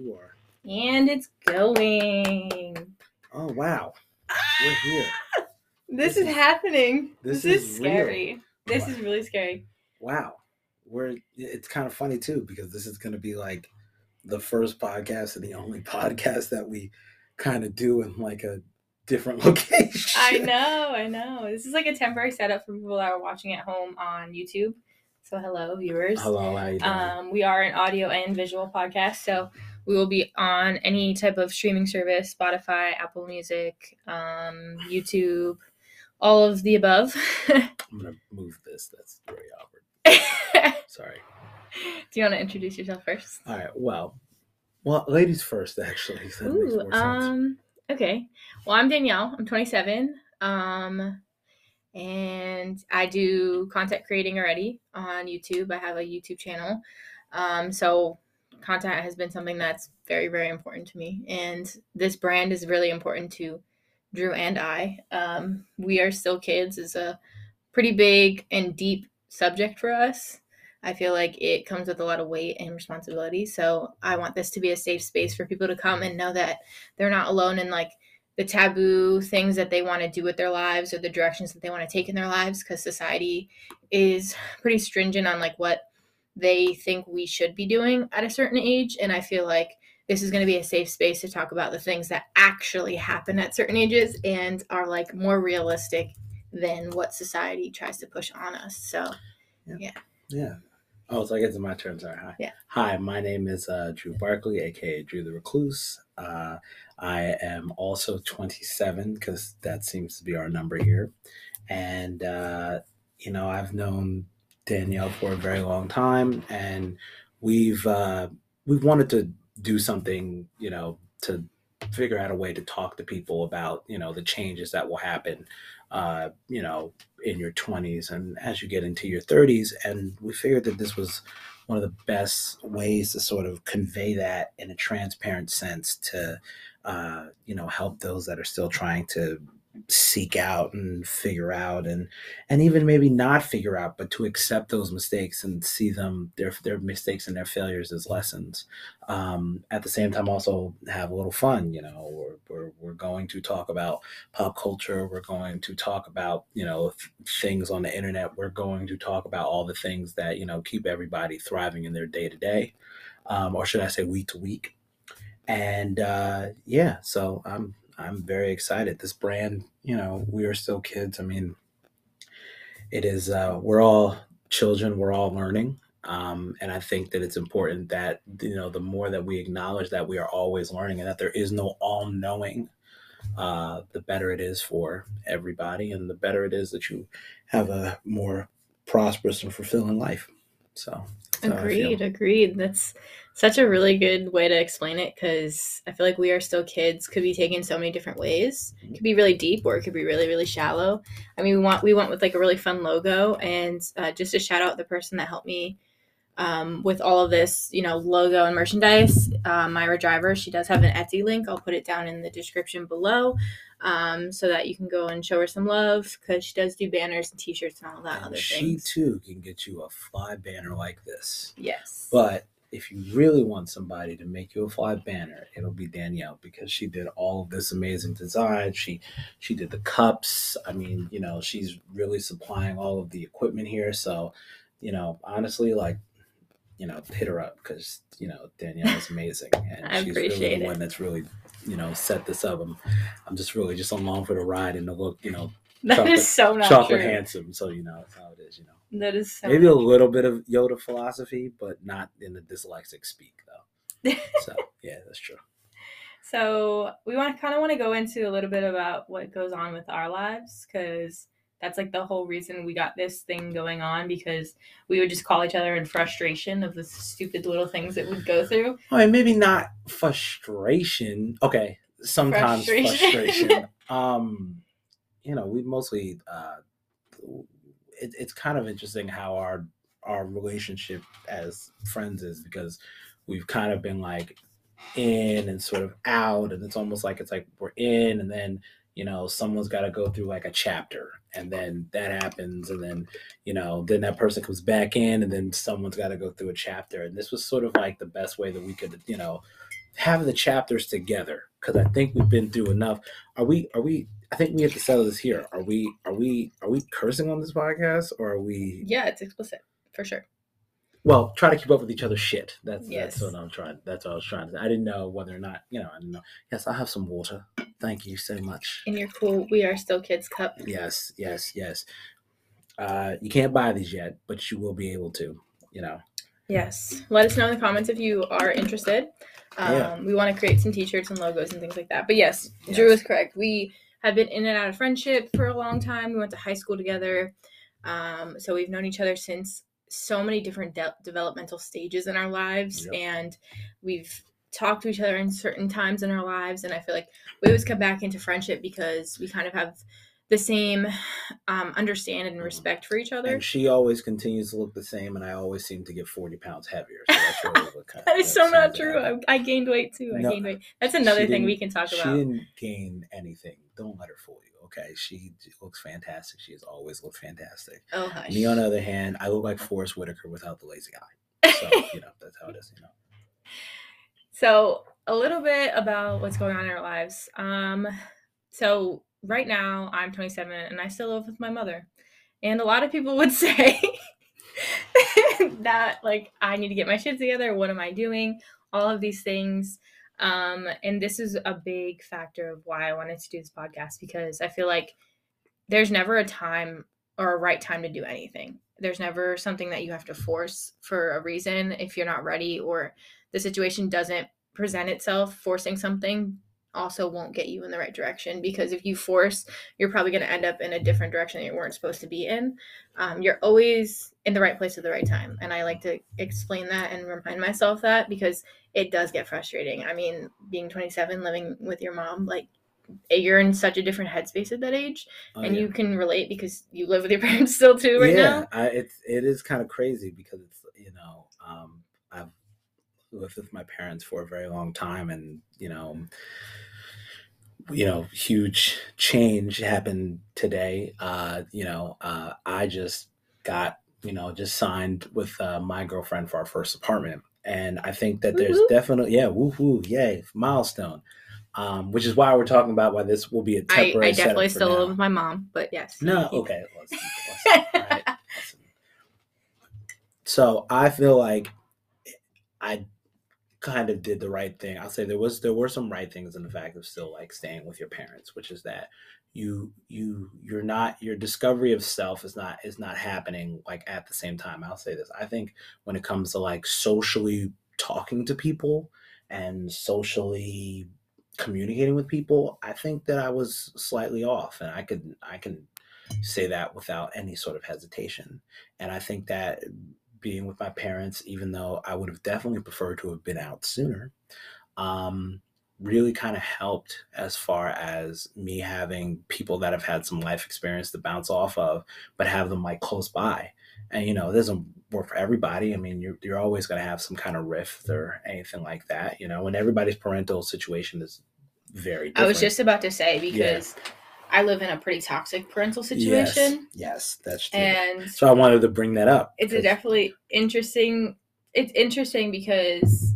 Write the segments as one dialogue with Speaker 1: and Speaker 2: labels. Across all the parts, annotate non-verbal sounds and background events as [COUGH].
Speaker 1: You are.
Speaker 2: And it's going.
Speaker 1: Oh wow. We're here.
Speaker 2: This,
Speaker 1: This
Speaker 2: is,
Speaker 1: is-
Speaker 2: happening.
Speaker 1: this
Speaker 2: This,
Speaker 1: is
Speaker 2: is
Speaker 1: real.
Speaker 2: scary. This
Speaker 1: Wow.
Speaker 2: is really scary.
Speaker 1: Wow. We're it's kind of funny too, because this is gonna be like the first podcast and the only [LAUGHS] podcast that we kind of do in like a different [LAUGHS] location.
Speaker 2: I know, I know. This is like a temporary setup for people that are watching at home on YouTube. So hello, viewers.
Speaker 1: Hello, how you doing?
Speaker 2: Um, we are an audio and visual podcast, so we will be on any type of streaming service, Spotify, Apple Music, um, YouTube, all of the above. [LAUGHS]
Speaker 1: I'm gonna move this. That's very awkward. [LAUGHS] Sorry.
Speaker 2: Do you want to introduce yourself first?
Speaker 1: All right. Well, well, ladies first. Actually,
Speaker 2: Ooh, um, okay. Well, I'm Danielle. I'm 27. Um, and I do content creating already on YouTube. I have a YouTube channel. Um, so content has been something that's very, very important to me. And this brand is really important to Drew and I. Um, we are still kids is a pretty big and deep subject for us. I feel like it comes with a lot of weight and responsibility. So I want this to be a safe space for people to come and know that they're not alone in like the taboo things that they want to do with their lives or the directions that they want to take in their lives because society is pretty stringent on like what they think we should be doing at a certain age and i feel like this is going to be a safe space to talk about the things that actually happen at certain ages and are like more realistic than what society tries to push on us so
Speaker 1: Yeah. Yeah. Oh, so I guess it's my turn. Sorry. Hi.
Speaker 2: Yeah.
Speaker 1: Hi, my name is uh, Drew Barkley, aka Drew the Recluse. Uh, I am also 27 because that seems to be our number here. And, uh, you know, I've known Danielle for a very long time and we've, uh, we've wanted to do something, you know, to figure out a way to talk to people about, you know, the changes that will happen, uh, you know, in your 20s and as you get into your 30s and we figured that this was one of the best ways to sort of convey that in a transparent sense to uh, you know help those that are still trying to seek out and figure out and and even maybe not figure out but to accept those mistakes and see them their their mistakes and their failures as lessons um, at the same time also have a little fun you know we're, we're, we're going to talk about pop culture we're going to talk about you know th- things on the internet we're going to talk about all the things that you know keep everybody thriving in their day to day or should i say week to week? And uh, yeah so i'm i'm very excited. This brand you know we are still kids. I mean it is uh, we're all children. We're all learning. Um, and i think that it's important that you know the more that we acknowledge that we are always learning and that there is no all-knowing uh, the better it is for everybody and the better it is that you have a more prosperous and fulfilling life. So.
Speaker 2: Agreed, agreed. That's such a really good way to explain it because I feel like we are still kids could be taken so many different ways. It could be really deep or it could be really, really shallow. I mean, we want we went with like a really fun logo and uh, just to shout out the person that helped me um, with all of this, you know, logo and merchandise. Uh, Myra Driver, she does have an Etsy link. I'll put it down in the description below um, so that you can go and show her some love because she does do banners and T-shirts and all that
Speaker 1: and
Speaker 2: other
Speaker 1: she
Speaker 2: things.
Speaker 1: too can get you a fly banner like this
Speaker 2: Yes.
Speaker 1: But if you really want somebody to make you a fly banner, it'll be Danielle because she did all of this amazing design. She she did the cups. I mean, you know, she's really supplying all of the equipment here. So, you know, honestly, like, you know, hit her up because you know Danielle is amazing [LAUGHS] and
Speaker 2: I
Speaker 1: she's really the
Speaker 2: it.
Speaker 1: one that's really, you know, set this up. I'm I'm just really just along for the ride and the look, you know, [LAUGHS]
Speaker 2: That
Speaker 1: chocolate-
Speaker 2: is so not
Speaker 1: chocolate
Speaker 2: true.
Speaker 1: handsome. So you know, that's how it is. You know.
Speaker 2: That is so
Speaker 1: Maybe a little bit of Yoda philosophy, but not in the dyslexic speak, though. [LAUGHS] So yeah, that's true.
Speaker 2: so we want to kind of want to go into a little bit about what goes on with our lives because that's like the whole reason we got this thing going on because we would just call each other in frustration of the stupid little things that we'd go through.
Speaker 1: I mean, maybe not frustration. Okay, sometimes
Speaker 2: Frustration.
Speaker 1: frustration. [LAUGHS] um, you know, we mostly. Uh, it, it's kind of interesting how our our relationship as friends is because we've kind of been like in and sort of out, and it's almost like it's like we're in, and then you know someone's got to go through like a chapter and then that happens and then you know then that person comes back in and then someone's got to go through a chapter and this was sort of like the best way that we could you know have the chapters together because I think we've been through enough. Are we? Are we? I think we have to settle this here. Are we? Are we? Are we cursing on this podcast, or are we?
Speaker 2: Yeah, it's explicit for sure.
Speaker 1: Well, try to keep up with each other's shit. That's
Speaker 2: Yes.
Speaker 1: that's what I'm trying. That's what I was trying to. say. I didn't know whether or not you know. I didn't know. Yes, I have some water. Thank you so much.
Speaker 2: In your cool, we are still kids cup.
Speaker 1: Yes, yes, yes. Uh, you can't buy these yet, but you will be able to. You know.
Speaker 2: Yes. Let us know in the comments if you are interested. Um,
Speaker 1: Yeah.
Speaker 2: We want to create some t-shirts and logos and things like that. But yes, Drew is correct. We have been in and out of friendship for a long time. We went to high school together. Um, so we've known each other since so many different de- developmental stages in our lives.
Speaker 1: Yep.
Speaker 2: And we've talked to each other in certain times in our lives. And I feel like we always come back into friendship because we kind of have the same um, understanding and respect for each other.
Speaker 1: And she always continues to look the same, and I always seem to get forty pounds heavier. So that's really what [LAUGHS] kind
Speaker 2: That is so not true. I, I gained weight too. I
Speaker 1: No,
Speaker 2: gained weight. That's another thing we can talk
Speaker 1: She
Speaker 2: about.
Speaker 1: She didn't gain anything. Don't let her fool you. Okay, she looks fantastic. She has always looked fantastic.
Speaker 2: Oh hush.
Speaker 1: Me, on the other hand, I look like Forest Whitaker without the lazy eye. So [LAUGHS] you know that's how it is. You know.
Speaker 2: So a little bit about what's going on in our lives. Um, so right now I'm 27 and I still live with my mother, and a lot of people would [LAUGHS] say that like I need to get my shit together. What am I doing? All of these things. Um, and this is a big factor of why I wanted to do this podcast because I feel like there's never a time or a right time to do anything. There's never something that you have to force for a reason if you're not ready or the situation doesn't present itself. Forcing something also won't get you in the right direction because if you force, you're probably going to end up in a different direction that you weren't supposed to be in. Um, you're always in the right place at the right time. And I like to explain that and remind myself that because it does get frustrating. I mean, being 27, living with your mom, like, you're in such a different headspace at that age
Speaker 1: Oh,
Speaker 2: and
Speaker 1: yeah.
Speaker 2: you can relate because you live with your [LAUGHS] parents still too right
Speaker 1: yeah,
Speaker 2: now
Speaker 1: it's it is kind of crazy because it's you know um, I've lived with my parents for a very long time, and you know, you know, huge change happened today. Uh, you know, uh, I just got you know just signed with uh, my girlfriend for our first apartment, and I think that there's
Speaker 2: Woo-hoo.
Speaker 1: definitely yeah, woo woo, yay, milestone. Um, which is why we're talking about why this will be a temporary.
Speaker 2: I definitely still
Speaker 1: now.
Speaker 2: live with my mom but yes
Speaker 1: No, okay. [LAUGHS] Listen, listen, right. So I feel like I kind of did the right thing. I'll say there was there were some right things in the fact of still like staying with your parents, which is that you you you're not your discovery of self is not is not happening like at the same time. I'll say this. I think when it comes to like socially talking to people and socially communicating with people, I think that I was slightly off and I could I can say that without any sort of hesitation. And I think that being with my parents, even though I would have definitely preferred to have been out sooner, um, really kind of helped as far as me having people that have had some life experience to bounce off of, but have them like close by. And you know, it doesn't work for everybody. I mean, you're you're always going to have some kind of rift or anything like that, you know. And everybody's parental situation is very. Different.
Speaker 2: I was just about to say because I live in a pretty toxic parental situation,
Speaker 1: yes, yes that's true.
Speaker 2: and
Speaker 1: so I wanted to bring that up.
Speaker 2: it's definitely interesting. It's interesting because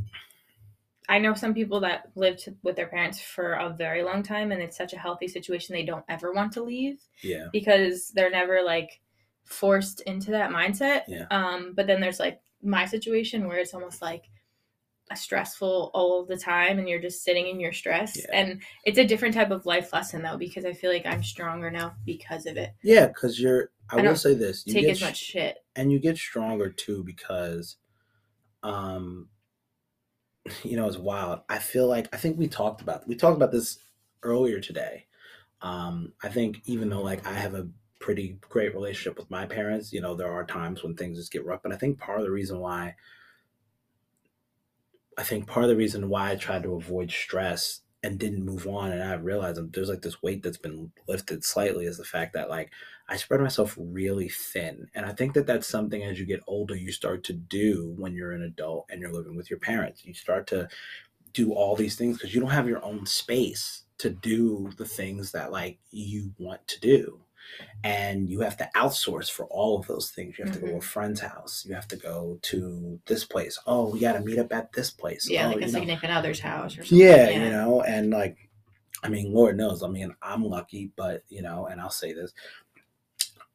Speaker 2: I know some people that lived with their parents for a very long time, and it's such a healthy situation they don't ever want to leave
Speaker 1: yeah,
Speaker 2: because they're never like forced into that mindset.
Speaker 1: Yeah.
Speaker 2: Um, but then there's like my situation where it's almost like stressful all of the time and you're just sitting in your stress.
Speaker 1: Yeah.
Speaker 2: And it's a different type of life lesson though, because I feel like I'm stronger now because of it.
Speaker 1: yeah, because you're. I,
Speaker 2: I
Speaker 1: will say this: you
Speaker 2: Take as much shit.
Speaker 1: and you get stronger too because um [LAUGHS] you know it's wild i feel like i think we talked about we talked about this earlier today um i think even though like i have a pretty great relationship with my parents you know there are times when things just get rough but i think part of the reason why i think part of the reason why i tried to avoid stress and didn't move on and i realized there's like this weight that's been lifted slightly is the fact that like I spread myself really thin. And I think that that's something as you get older, you start to do when you're an adult and you're living with your parents. You start to do all these things because you don't have your own space to do the things that like you want to do. And you have to outsource for all of those things. You have to go to a
Speaker 2: Mhm.
Speaker 1: friend's house. You have to go to this place. Oh, we got to meet up at this place.
Speaker 2: Yeah,
Speaker 1: oh,
Speaker 2: like a
Speaker 1: know.
Speaker 2: significant other's house or something.
Speaker 1: Yeah, you know, and like, I mean, Lord knows. I mean, I'm lucky, but you know, and I'll say this.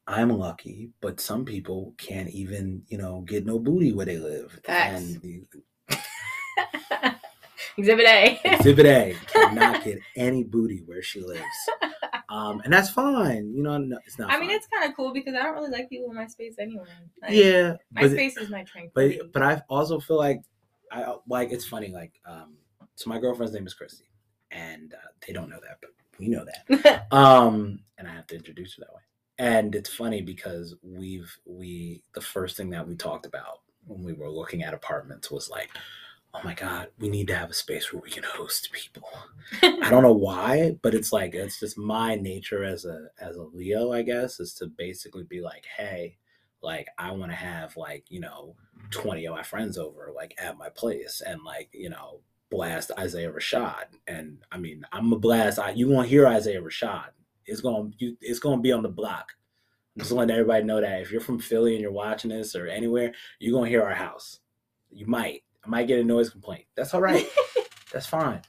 Speaker 1: I'm lucky, but some people can't even, you know, get no booty where they live.
Speaker 2: Facts.
Speaker 1: And
Speaker 2: Exhibit A.
Speaker 1: Exhibit A [LAUGHS] cannot get any booty where she lives. Um, and that's fine. You know, no, it's not.
Speaker 2: I mean, it's kind of cool because I don't really like people in my space anyway. Like,
Speaker 1: yeah,
Speaker 2: My space is my tranquility.
Speaker 1: but but I also feel like I like it's funny. Like, um, so my girlfriend's name is Christy, and uh, they don't know that, but we know that. [LAUGHS] um and i have to introduce her that way and it's funny because we've we the first thing that we talked about when we were looking at apartments was like oh my god we need to have a space where we can host people [LAUGHS] i don't know why but it's like it's just my nature as a as a leo i guess is to basically be like hey like i want to have like you know 20 of my friends over like at my place and like you know blast Isaiah Rashad. And I mean, I'm a blast. I, you won't hear Isaiah Rashad. It's gonna you, it's gonna be on the block. I'm just letting everybody know that if you're from Philly and you're watching this or anywhere, you're gonna hear our house. You might. I might get a noise complaint. That's all right. [LAUGHS] That's fine.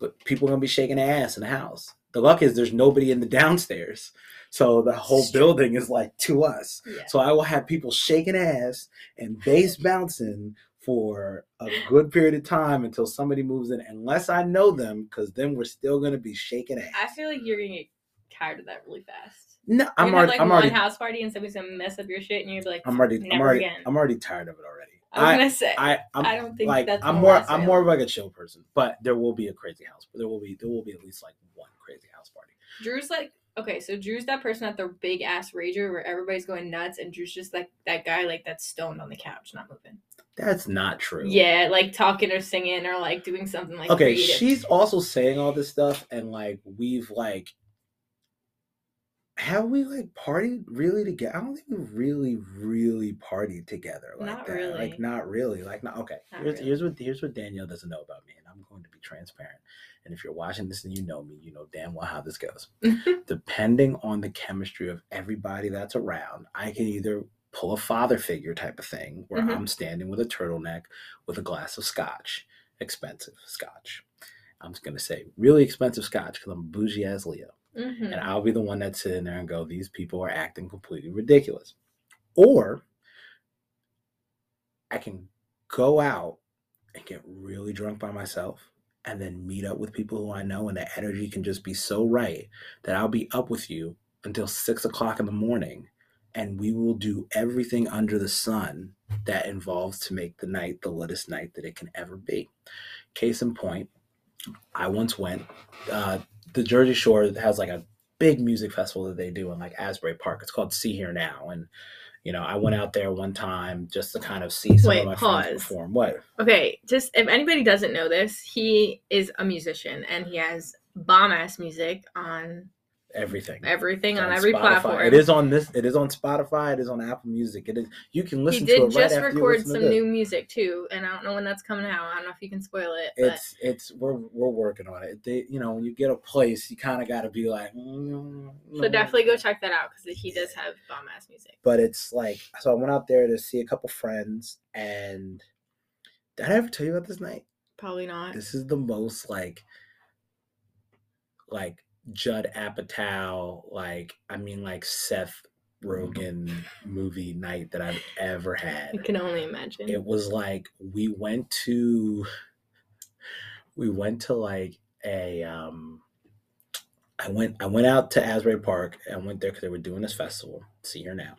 Speaker 1: But people are gonna be shaking their ass in the house. The luck is there's nobody in the [LAUGHS] downstairs. So the whole building is like to us.
Speaker 2: yeah.
Speaker 1: So I will have people shaking ass and bass bouncing for a good period of time until somebody moves in, unless I know them, because then we're still gonna be shaking ass.
Speaker 2: I feel like you're gonna get tired of that really fast.
Speaker 1: no, I'm already,
Speaker 2: have, like
Speaker 1: I'm already,
Speaker 2: house party and somebody's gonna mess up your shit, and you're like,
Speaker 1: I'm already, I'm already,
Speaker 2: again.
Speaker 1: I'm already tired of it already.
Speaker 2: I was
Speaker 1: I,
Speaker 2: gonna say, I,
Speaker 1: I, I'm
Speaker 2: don't think
Speaker 1: like,
Speaker 2: that's
Speaker 1: I'm more, I'm more of like a chill person, but there will be a crazy house. There will be, there will be at least like one crazy house party.
Speaker 2: Drew's like okay, so Drew's that person at the big ass rager where everybody's going nuts, and Drew's just like that guy like that's stoned on the couch, not moving.
Speaker 1: That's not true.
Speaker 2: Yeah, like talking or singing or like doing something like
Speaker 1: okay,
Speaker 2: creative.
Speaker 1: she's also saying all this stuff, and like we've like, have we like partied really together? I don't think we really, really partied together like
Speaker 2: Not
Speaker 1: that.
Speaker 2: really.
Speaker 1: Like not really. Like not okay.
Speaker 2: Not
Speaker 1: here's
Speaker 2: really.
Speaker 1: here's what here's what Danielle doesn't know about me, and I'm going to be transparent. And if you're watching this and you know me, you know damn well how this goes. [LAUGHS] Depending on the chemistry of everybody that's around, I can either pull a father figure type of thing where
Speaker 2: Mhm.
Speaker 1: I'm standing with a turtleneck with a glass of scotch, expensive scotch. I'm just gonna say really expensive scotch because I'm bougie as Leo,
Speaker 2: Mhm.
Speaker 1: and I'll be the one that's sitting there and go, "These people are acting completely ridiculous," or I can go out and get really drunk by myself and then meet up with people who I know, and the energy can just be so right that I'll be up with you until six o'clock in the morning, and we will do everything under the sun that involves to make the night the latest night that it can ever be. Case in point, I once went. Uh, the Jersey Shore has like a big music festival that they do in like Asbury Park. It's called Sea Hear Now, and you know I went out there one time just to kind of see some
Speaker 2: Wait,
Speaker 1: of my
Speaker 2: pause.
Speaker 1: friends perform. What?
Speaker 2: Okay, just if anybody doesn't know this, he is a musician and he has bomb ass music on
Speaker 1: Everything.
Speaker 2: everything on,
Speaker 1: It's
Speaker 2: every
Speaker 1: Spotify.
Speaker 2: platform.
Speaker 1: It is on this. It is on Spotify. It is on Apple Music. It is. You can
Speaker 2: He
Speaker 1: listen
Speaker 2: did
Speaker 1: to it right
Speaker 2: just
Speaker 1: you
Speaker 2: record some new music too, and I don't know when that's coming out. I don't know if you can spoil it, but
Speaker 1: It's it's we're we're working on it. They you know when you get a place, you kind of got to be like. Mm,
Speaker 2: so
Speaker 1: no.
Speaker 2: definitely go check that out because he does have bomb ass music.
Speaker 1: But it's like so. I went out there to see a couple friends, and did I ever tell you about this night?
Speaker 2: Probably not.
Speaker 1: This is the most like like Judd Apatow, like I mean like Seth Rogen movie night that I've ever had.
Speaker 2: I can only imagine.
Speaker 1: It was like we went to we went to like a um I went I went out to Asbury Park and went there because they were doing this festival, Sea Hear Now.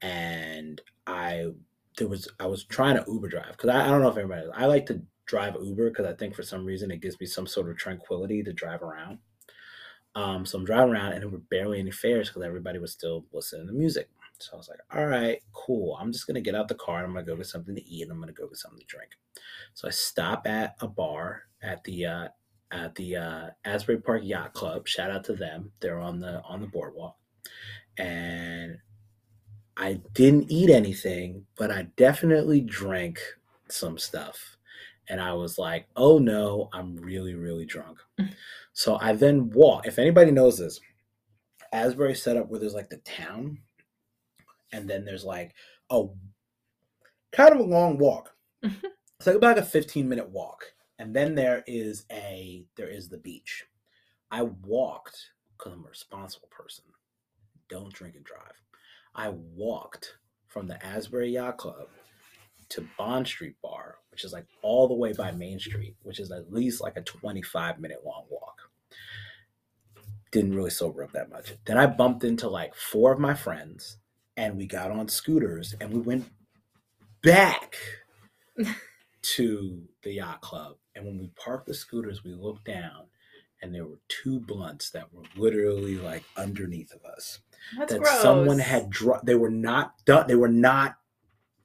Speaker 1: And I there was I was trying to Uber drive because I, I don't know if everybody I like to drive Uber because I think for some reason it gives me some sort of tranquility to drive around. Um, so I'm driving around and there were barely any fares because everybody was still listening to music. So I was like, all right, cool. I'm just gonna get out the car and I'm gonna go get something to eat and I'm gonna go get something to drink. So I stop at a bar at the uh, at the uh, Asbury Park Yacht Club. Shout out to them. They're on the on the boardwalk, and I didn't eat anything, but I definitely drank some stuff. And I was like, oh no, I'm really, really drunk. so I then walk. If anybody knows this, Asbury set up where there's like the town, and then there's like a kind of a long walk.
Speaker 2: Mhm.
Speaker 1: it's like about a 15 minute walk, and then there is a there is the beach. I walked because I'm a responsible person. Don't drink and drive. I walked from the Asbury Yacht Club to Bond Street Bar, which is like all the way by Main Street, which is at least like a 25 minute long walk. Didn't really sober up that much. Then I bumped into like four of my friends and we got on scooters and we went back [LAUGHS] to the yacht club. And when we parked the scooters, we looked down and there were two blunts that were literally like underneath of us
Speaker 2: That's
Speaker 1: that
Speaker 2: gross.
Speaker 1: someone had dropped. They were not done. They were not.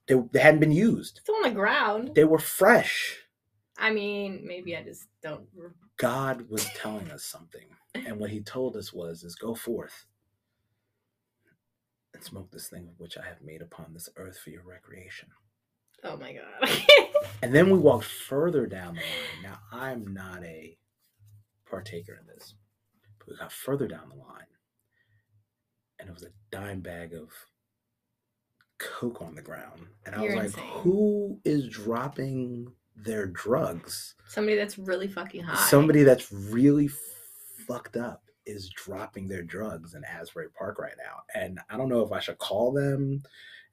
Speaker 1: They, they hadn't been used.
Speaker 2: It's on the ground.
Speaker 1: They were fresh.
Speaker 2: I mean, maybe I just don't.
Speaker 1: God was [LAUGHS] telling us something, and what He told us was, "Is go forth and smoke this thing which I have made upon this earth for your recreation."
Speaker 2: Oh my god. [LAUGHS]
Speaker 1: And then we walked further down the line. Now I'm not a partaker in this, but we got further down the line, and it was a dime bag of coke on the ground, and I
Speaker 2: You're
Speaker 1: was like,
Speaker 2: insane.
Speaker 1: "Who is dropping their drugs?"
Speaker 2: Somebody that's really fucking high.
Speaker 1: Somebody that's really fucked up is dropping their drugs in Asbury Park right now, and I don't know if I should call them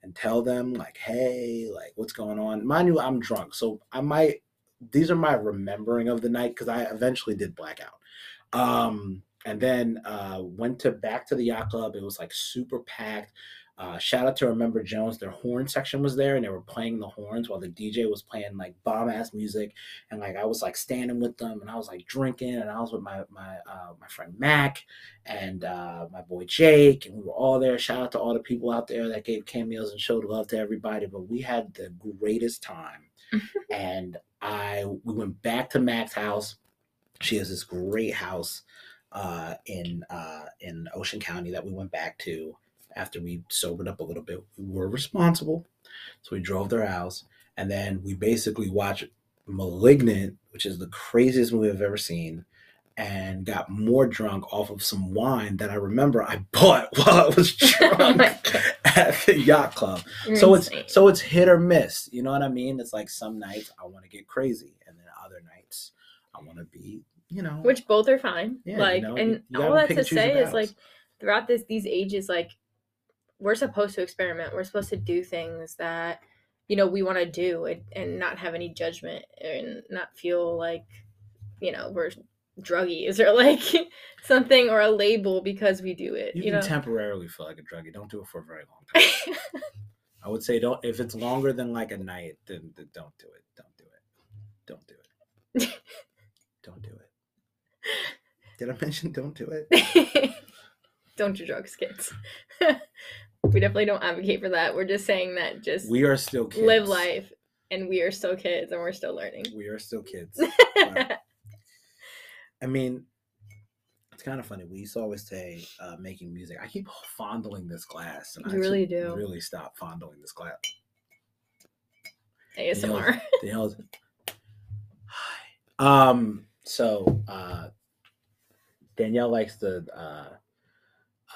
Speaker 1: and tell them like, "Hey, like, what's going on?" Mind you, I'm drunk, so I might. These are my remembering of the night because I eventually did black out. Um, and then uh, went to back to the yacht club. It was like super packed. Uh, shout out to Remember Jones. Their horn section was there, and they were playing the horns while the DJ was playing like bomb ass music. And like I was like standing with them, and I was like drinking, and I was with my my uh, my friend Mac and uh, my boy Jake, and we were all there. Shout out to all the people out there that gave cameos and showed love to everybody. But we had the greatest time, [LAUGHS] and I we went back to Mac's house. She has this great house uh, in uh, in Ocean County that we went back to after we sobered up a little bit. We were responsible, so we drove their house, and then we basically watched *Malignant*, which is the craziest movie I've ever seen, and got more drunk off of some wine that I remember I [LAUGHS] bought while I was [LAUGHS]
Speaker 2: oh
Speaker 1: drunk at the yacht club
Speaker 2: You're
Speaker 1: so
Speaker 2: insane.
Speaker 1: it's so it's hit or miss you know what i mean it's like some nights i want to get crazy and then other nights i want to be you know
Speaker 2: which both are fine.
Speaker 1: Yeah, you
Speaker 2: like,
Speaker 1: know,
Speaker 2: and
Speaker 1: you
Speaker 2: all that to
Speaker 1: and choose your
Speaker 2: say is like throughout this these ages, like we're supposed to experiment. We're supposed to do things that you know we want to do and, and not have any judgment and not feel like you know we're druggies or like [LAUGHS] something or a label because we do it.
Speaker 1: you,
Speaker 2: You,
Speaker 1: can
Speaker 2: know.
Speaker 1: temporarily feel like a druggie don't do it for a very long time [LAUGHS] i would say don't if it's longer than like a night then, then don't do it don't do it don't do it [LAUGHS] don't do it did i mention don't do it
Speaker 2: don't do drugs, kids. We definitely don't advocate for that. We're just saying that just
Speaker 1: we are still kids
Speaker 2: live life and we are still kids and we're still learning.
Speaker 1: we are still kids [LAUGHS] I mean, it's kind of funny. We used to always say uh, making music. I keep fondling this glass, and I
Speaker 2: You really do.
Speaker 1: really stop fondling this glass.
Speaker 2: ASMR.
Speaker 1: The hell is Hi. Um. So uh, Danielle likes to. Uh,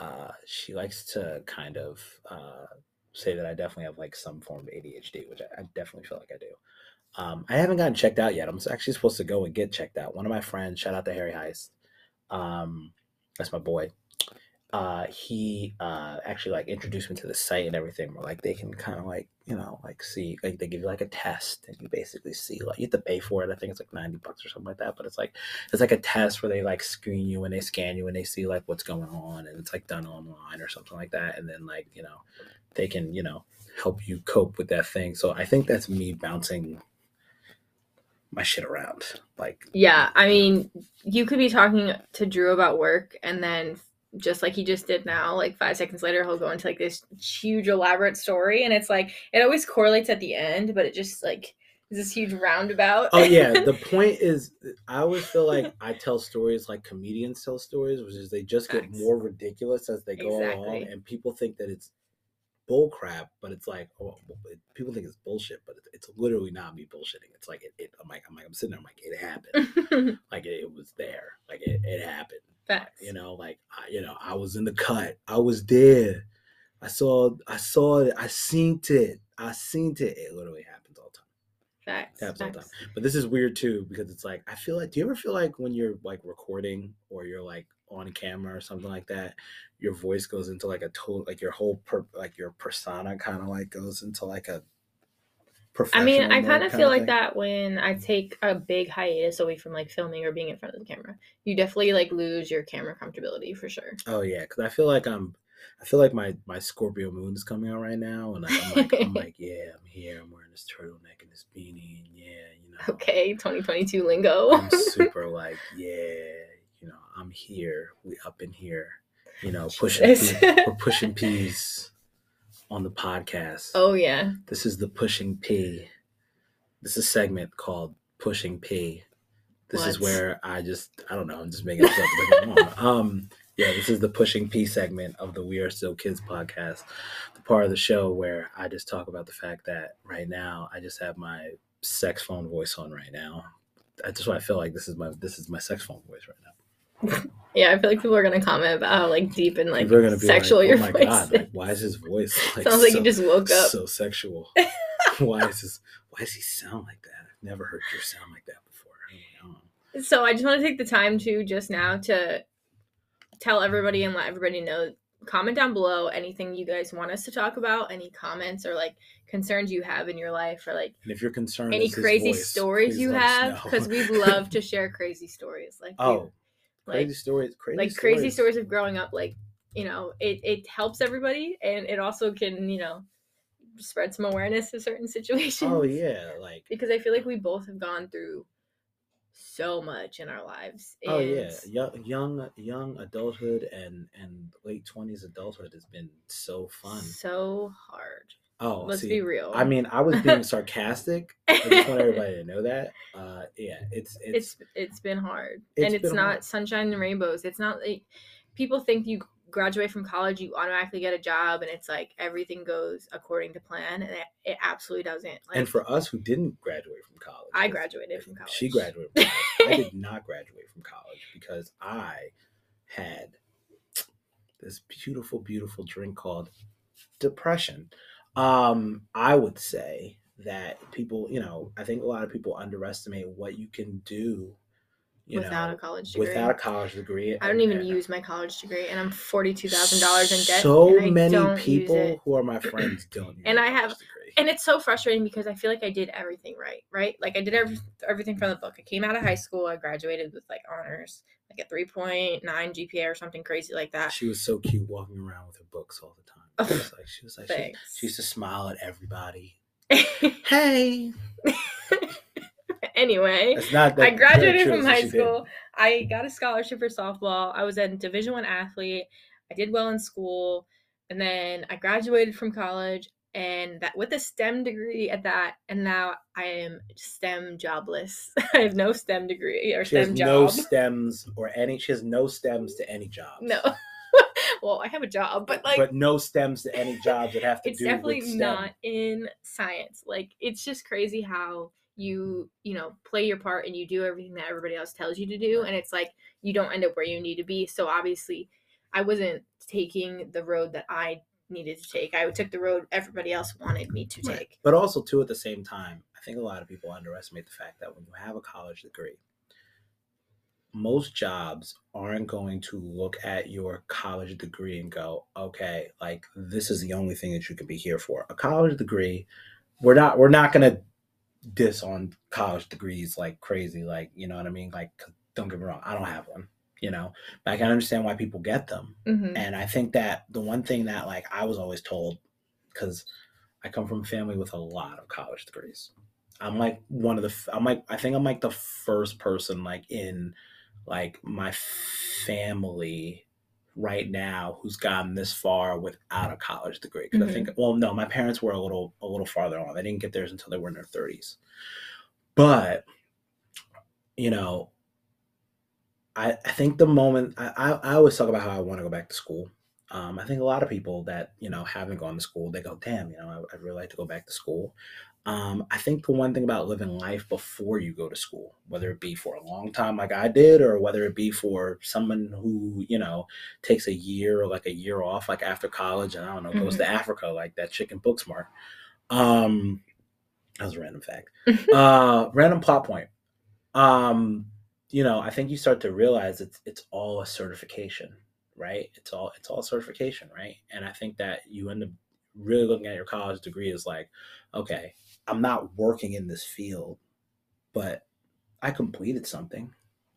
Speaker 1: uh, she likes to kind of uh, say that I definitely have like some form of ADHD, which I, I definitely feel like I do. Um, I haven't gotten checked out yet. I'm actually supposed to go and get checked out. One of my friends, shout out to Harry Heist. Um, that's my boy. Uh, he uh, actually like introduced me to the site and everything. Where like they can kind of like you know like see like they give you like a test and you basically see like you have to pay for it. I think it's like ninety bucks or something like that. But it's like it's like a test where they like screen you and they scan you and they see like what's going on and it's like done online or something like that. And then like you know they can you know help you cope with that thing. So I think that's me bouncing my shit around. Like
Speaker 2: Yeah, I mean, you could be talking to Drew about work and then just like he just did now, like five seconds later, he'll go into like this huge elaborate story. And it's like, it always correlates at the end, but it just like is this huge roundabout.
Speaker 1: oh yeah [LAUGHS] the point is i always feel like i tell stories like comedians tell stories which is they just get
Speaker 2: Facts.
Speaker 1: more ridiculous as they go along and people think that it's bull crap but it's like oh, people think it's bullshit but it's, it's literally not me bullshitting it's like it, it i'm like i'm like i'm sitting there i'm like it happened [LAUGHS] like it, it was there like it, it happened
Speaker 2: Facts.
Speaker 1: You know, like I, you know, I was in the cut. I was there. I saw. I saw it. I seen it. I seen it. It literally happens all the time.
Speaker 2: Facts.
Speaker 1: Happens all the
Speaker 2: facts.
Speaker 1: But this is weird too because it's like I feel like. Do you ever feel like when you're like recording or you're like on camera or something like that, your voice goes into like a total like your whole per like your persona kind of like goes into like a.
Speaker 2: I mean, I kind of feel like
Speaker 1: thing?
Speaker 2: that when I take a big hiatus away from like filming or being in front of the camera. You definitely like lose your camera comfortability for sure.
Speaker 1: Oh yeah, because I feel like I'm, I feel like my my Scorpio moon is coming out right now, and like, I'm like, I'm [LAUGHS] like, yeah, I'm here. I'm wearing this turtleneck and this beanie, and yeah, you know,
Speaker 2: Okay, 2022 lingo.
Speaker 1: I'm [LAUGHS] super like, yeah, you know, I'm here. We up in here, you know, pushing. We're pushing [LAUGHS] P's on the podcast.
Speaker 2: oh yeah.
Speaker 1: This is the pushing P. This is a segment called Pushing P. This is where I just I don't know, I'm just making this up. as I go along. um yeah, this is the Pushing P segment of the We Are Still Kids podcast. The part of the show where I just talk about the fact that right now I just have my sex phone voice on right now. That's just why I feel like this is my this is my sex phone voice right now.
Speaker 2: Yeah, I feel like people are gonna comment about how like deep and like
Speaker 1: People are gonna be
Speaker 2: sexual
Speaker 1: like,
Speaker 2: your
Speaker 1: oh my
Speaker 2: voice
Speaker 1: god,
Speaker 2: is.
Speaker 1: like, why is his voice [LAUGHS] like
Speaker 2: Sounds like
Speaker 1: so-
Speaker 2: you just woke up.
Speaker 1: so sexual. [LAUGHS] why is this? Why does he sound like that? I've never heard your sound like that before. I don't know.
Speaker 2: So I just want to take the time to just now to tell everybody and let everybody know. Comment down below anything you guys want us to talk about, any comments or like concerns you have in your life, or like
Speaker 1: And if you're concerned,
Speaker 2: any crazy
Speaker 1: voice,
Speaker 2: stories you have, because we'd love to [LAUGHS] share crazy stories. Like, we-
Speaker 1: oh,
Speaker 2: like
Speaker 1: crazy stories, crazy
Speaker 2: like crazy stories of growing up. Like, you know, it it helps everybody, and it also can you know spread some awareness to certain [LAUGHS] situations.
Speaker 1: Oh yeah, like
Speaker 2: because I feel like we both have gone through so much in our lives.
Speaker 1: oh yeah,
Speaker 2: and
Speaker 1: young young young adulthood and and late twenties adulthood has been so fun.
Speaker 2: So hard.
Speaker 1: Oh,
Speaker 2: Let's
Speaker 1: see,
Speaker 2: be real.
Speaker 1: I mean, I was being [LAUGHS] sarcastic. [LAUGHS] I just want everybody to know that. Uh, yeah, it's it's,
Speaker 2: it's it's been hard,
Speaker 1: it's
Speaker 2: and it's not
Speaker 1: hard.
Speaker 2: sunshine and rainbows. It's not like people think you graduate from college, you automatically get a job, and it's like everything goes according to plan, and it, it absolutely doesn't. Like,
Speaker 1: and for us who didn't graduate from college,
Speaker 2: I graduated from college.
Speaker 1: She graduated from college. I did [LAUGHS] not graduate from college because I had this beautiful, beautiful drink called depression. Um, I would say that people, you know, I think a lot of people underestimate what you can do, you
Speaker 2: without
Speaker 1: know,
Speaker 2: a college degree.
Speaker 1: without a college degree.
Speaker 2: I don't even
Speaker 1: and
Speaker 2: use my college degree, and I'm forty two thousand dollars in debt.
Speaker 1: So many people who are my friends [CLEARS THROAT] don't use
Speaker 2: And I have-
Speaker 1: degree.
Speaker 2: and it's so frustrating because I feel like I did everything right, right? Like I did every, everything from the book. I came out of high school, I graduated with like honors, like a 3.9 GPA or something crazy like that.
Speaker 1: She was so cute walking around with her books all the time. She was like, she was like, she, she used to smile at everybody. [LAUGHS] Hey, [LAUGHS]
Speaker 2: anyway,
Speaker 1: it's not.
Speaker 2: I graduated from high school. I got a scholarship for softball. I was a Division One athlete. I did well in school, and then I graduated from college, and that with a STEM degree at that. And now I am STEM jobless. [LAUGHS] I have no STEM degree or
Speaker 1: She has
Speaker 2: STEM
Speaker 1: no stems or any. She has no stems to any job.
Speaker 2: No. Well, I have a job, but like
Speaker 1: but no stems to any jobs that have to
Speaker 2: it's
Speaker 1: do
Speaker 2: definitely
Speaker 1: with STEM.
Speaker 2: not in science. Like it's just crazy how you, you know, play your part and you do everything that everybody else tells you to do and it's like you don't end up where you need to be. So obviously, I wasn't taking the road that I needed to take. I took the road everybody else wanted me to
Speaker 1: Right.
Speaker 2: take.
Speaker 1: But also, too, at the same time, I think a lot of people underestimate the fact that when you have a college degree, most jobs aren't going to look at your college degree and go, okay, like this is the only thing that you can be here for. A college degree, we're not we're not gonna diss on college degrees like crazy, like you know what I mean? Like, don't get me wrong, I don't have one, you know, but I can understand why people get them.
Speaker 2: hmm
Speaker 1: And I think that the one thing that like I was always told, because I come from a family with a lot of college degrees. I'm like one of the I'm like I think I'm like the first person like in like my family right now who's gotten this far without a college degree because I think well no my parents were a little a little farther on they didn't get theirs until they were in their 30s but you know I, I think the moment I, I, I always talk about how I want to go back to school. Um, I think a lot of people that you know haven't gone to school, they go, "Damn, you know, I, I'd really like to go back to school." Um, I think the one thing about living life before you go to school, whether it be for a long time like I did, or whether it be for someone who, you know, takes a year or like a year off, like after college, and I don't know, goes to Africa, like that chicken book smart. Um, that was a random fact. [LAUGHS] uh, random plot point. Um, you know, I think you start to realize it's it's all a certification, right? It's all it's all certification, right? And I think that you end up really looking at your college degree as like, okay, I'm not working in this field, but I completed something.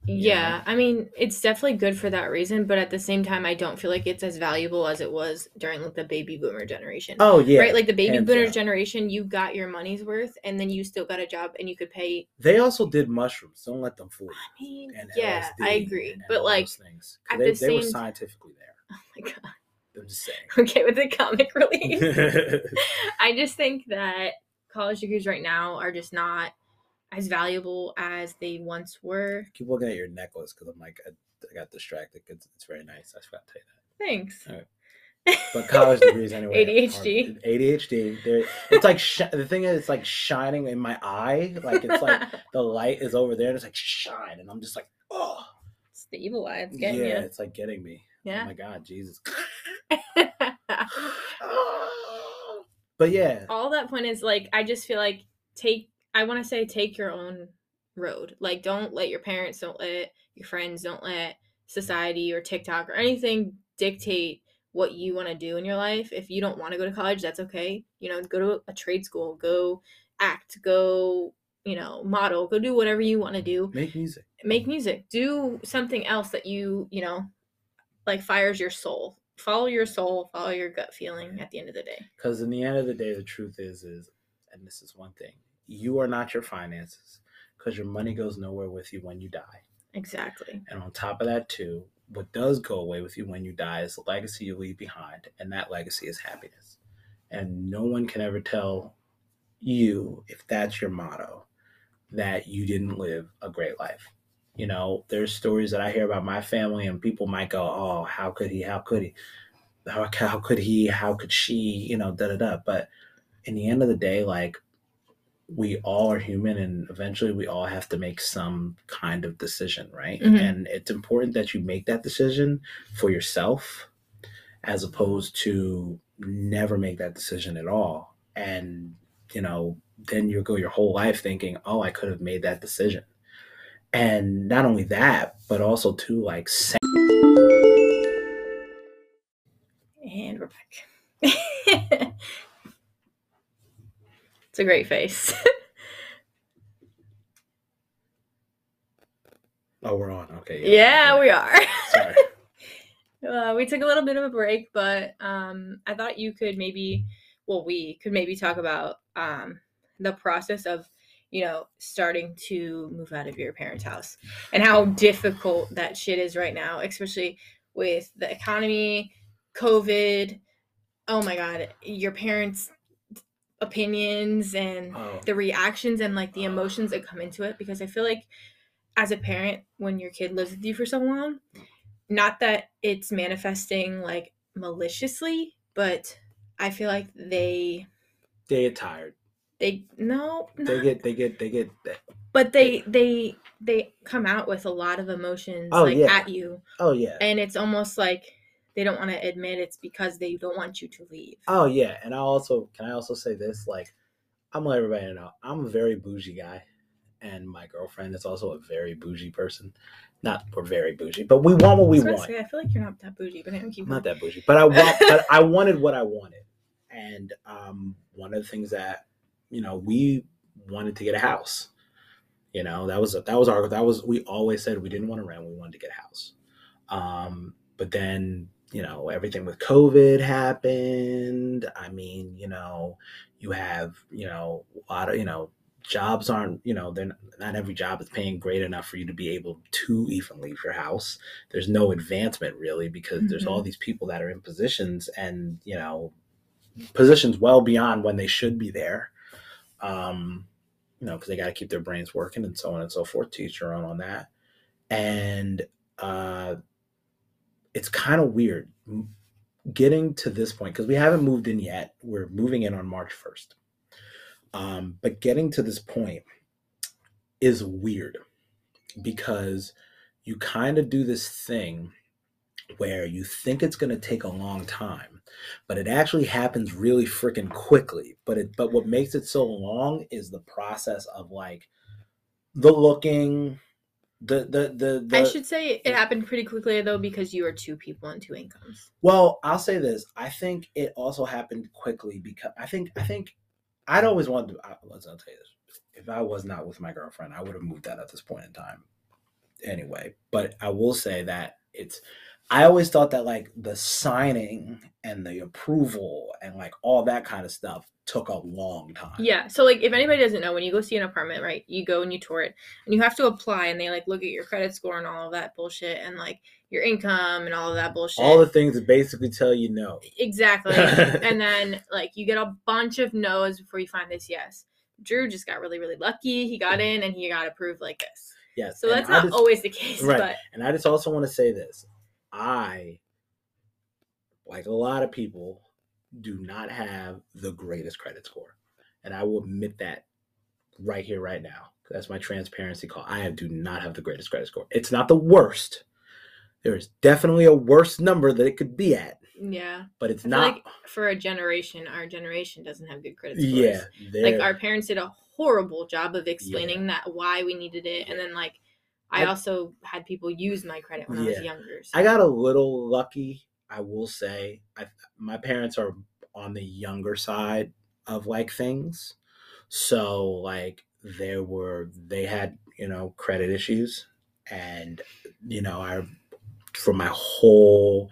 Speaker 2: Yeah, I mean, it's definitely good for that reason, but at the same time, I don't feel like it's as valuable as it was during like the baby boomer generation.
Speaker 1: Oh yeah,
Speaker 2: right? Like the baby
Speaker 1: hands
Speaker 2: boomer
Speaker 1: down.
Speaker 2: generation, you got your money's worth, and then you still got a job, and you could pay.
Speaker 1: They also did mushrooms. Don't let them fool you.
Speaker 2: I mean,
Speaker 1: And
Speaker 2: yeah,
Speaker 1: LSD
Speaker 2: I agree,
Speaker 1: and
Speaker 2: but like,
Speaker 1: things. things. 'Cause
Speaker 2: at
Speaker 1: they,
Speaker 2: the
Speaker 1: they were scientifically there. [LAUGHS]
Speaker 2: oh my god,
Speaker 1: I'm just saying. [LAUGHS]
Speaker 2: okay, with the comic [LAUGHS] relief. I just think that college degrees right now are just not as valuable as they once were.
Speaker 1: Keep looking at your necklace because I'm like, I, I got distracted. 'cause It's, very nice. I forgot to tell you that.
Speaker 2: Thanks. [LAUGHS]
Speaker 1: But college degrees anyway. are-
Speaker 2: ADHD.
Speaker 1: ADHD. They're, it's like sh- the thing is, it's like shining in my eye. Like it's like [LAUGHS] the light is over there and it's like shine, and I'm just like, oh,
Speaker 2: it's the evil eye. It's getting
Speaker 1: yeah,
Speaker 2: you.
Speaker 1: it's like getting me. Yeah. Oh
Speaker 2: Yeah.
Speaker 1: my god, Jesus. [LAUGHS] Ah. But yeah,
Speaker 2: All that point is like I just feel like take I want to say take your own road. Like don't let your parents, don't let your friends, don't let society or TikTok or anything dictate what you want to do in your life. If you don't want to go to college, that's okay. You know, go to a trade school, go act, go, you know, model, go do whatever you want to do.
Speaker 1: make music.
Speaker 2: Make music. Do something else that you, you know, like fires your soul. Follow your soul, follow your gut feeling at the end of the day.
Speaker 1: Because in the end of the day, the truth is, is, and this is one thing, you are not your finances. Because your money goes nowhere with you when you die.
Speaker 2: Exactly.
Speaker 1: And on top of that, too, what does go away with you when you die is the legacy you leave behind, and that legacy is happiness. And no one can ever tell you, if that's your motto, that you didn't live a great life. You know, there's stories that I hear about my family, and people might go, "Oh, how could he? How could he? How, how could he? How could she? You know, da da da." But in the end of the day, like we all are human and eventually we all have to make some kind of decision, right?
Speaker 2: Mhm.
Speaker 1: And it's important that you make that decision for yourself as opposed to never make that decision at all. And, you know, then you'll go your whole life thinking, oh, I could have made that decision. And not only that, but also too, like,
Speaker 2: And we're back. [LAUGHS] it's a great face.
Speaker 1: oh, we're on. Okay.
Speaker 2: yeah,
Speaker 1: okay.
Speaker 2: we are.
Speaker 1: Sorry. [LAUGHS]
Speaker 2: Uh, we took a little bit of a break, but um, I thought you could maybe, well, we could maybe talk about um, the process of, you know, starting to move out of your parents' house and how difficult that shit is right now, especially with the economy, COVID. Oh my God, your parents' opinions and
Speaker 1: Oh,
Speaker 2: the reactions and like the emotions that come into it because I feel like as a parent when your kid lives with you for so long not that it's manifesting like maliciously but I feel like they
Speaker 1: they get tired.
Speaker 2: They no
Speaker 1: They get, they get, they get,
Speaker 2: but they they they come out with a lot of emotions
Speaker 1: Oh,
Speaker 2: like
Speaker 1: yeah.
Speaker 2: at you
Speaker 1: oh, yeah.
Speaker 2: and it's almost like they don't want to admit it's because they don't want you to leave
Speaker 1: Oh yeah, and I also can I also say this like I'm gonna let everybody know I'm a very bougie guy, and my girlfriend is also a very bougie person. Not we're very bougie, but we want what we want.
Speaker 2: say, I feel like you're not that bougie but anyway, keep
Speaker 1: I'm not that bougie, but I want. but [LAUGHS] I wanted what I wanted, and um, one of the things that you know we wanted to get a house. You know that was that was our that was we always said we didn't want to rent. We wanted to get a house. Um, but then you know everything with COVID happened. I mean, you know, you have you know a lot of you know jobs aren't you know they're not, not every job is paying great enough for you to be able to even leave your house there's no advancement really because there's all these people that are in positions and you know positions well beyond when they should be there um you know because they got to keep their brains working and so on and so forth to each your own on that and uh it's kind of weird getting to this point because we haven't moved in yet. We're moving in on March first. Um, but getting to this point is weird because you kind of do this thing where you think it's going to take a long time but it actually happens really freaking quickly but it but what mm. makes it so long is the process of like the looking the the the, the
Speaker 2: I should say it happened pretty quickly though mm-hmm. because you are two people and two incomes.
Speaker 1: well i'll say this i think it also happened quickly because i think i think i'd always wanted to I, let's i'll tell you this if i was not with my girlfriend i would have moved that at this point in time anyway but i will say that it's I always thought that like the signing and the approval and like all that kind of stuff took a long time.
Speaker 2: Yeah. So like if anybody doesn't know, when you go see an apartment, right, you go and you tour it and you have to apply and they like look at your credit score and all of that bullshit and like your income and all of that bullshit.
Speaker 1: All the things that basically tell you no.
Speaker 2: Exactly. [LAUGHS] and then like you get a bunch of no's before you find this yes. Drew just got really, really lucky. He got in and he got approved like this.
Speaker 1: Yes.
Speaker 2: So that's not
Speaker 1: just-
Speaker 2: always the case,
Speaker 1: right.
Speaker 2: but
Speaker 1: And I just also want to say this. I like a lot of people do not have the greatest credit score. And I will admit that right here, right now. That's my transparency call. I do not have the greatest credit score. It's not the worst. There is definitely a worse number that it could be at,
Speaker 2: yeah.
Speaker 1: but it's not.
Speaker 2: like for a generation, our generation doesn't have good credit scores.
Speaker 1: yeah,
Speaker 2: like our parents did a horrible job of explaining that why we needed it and then like i,
Speaker 1: I-
Speaker 2: also had people use my credit when i was younger so.
Speaker 1: I got a little lucky, I will say. I my parents are on the younger side of like things. So like there were they had, you know, credit issues and you know, I for my whole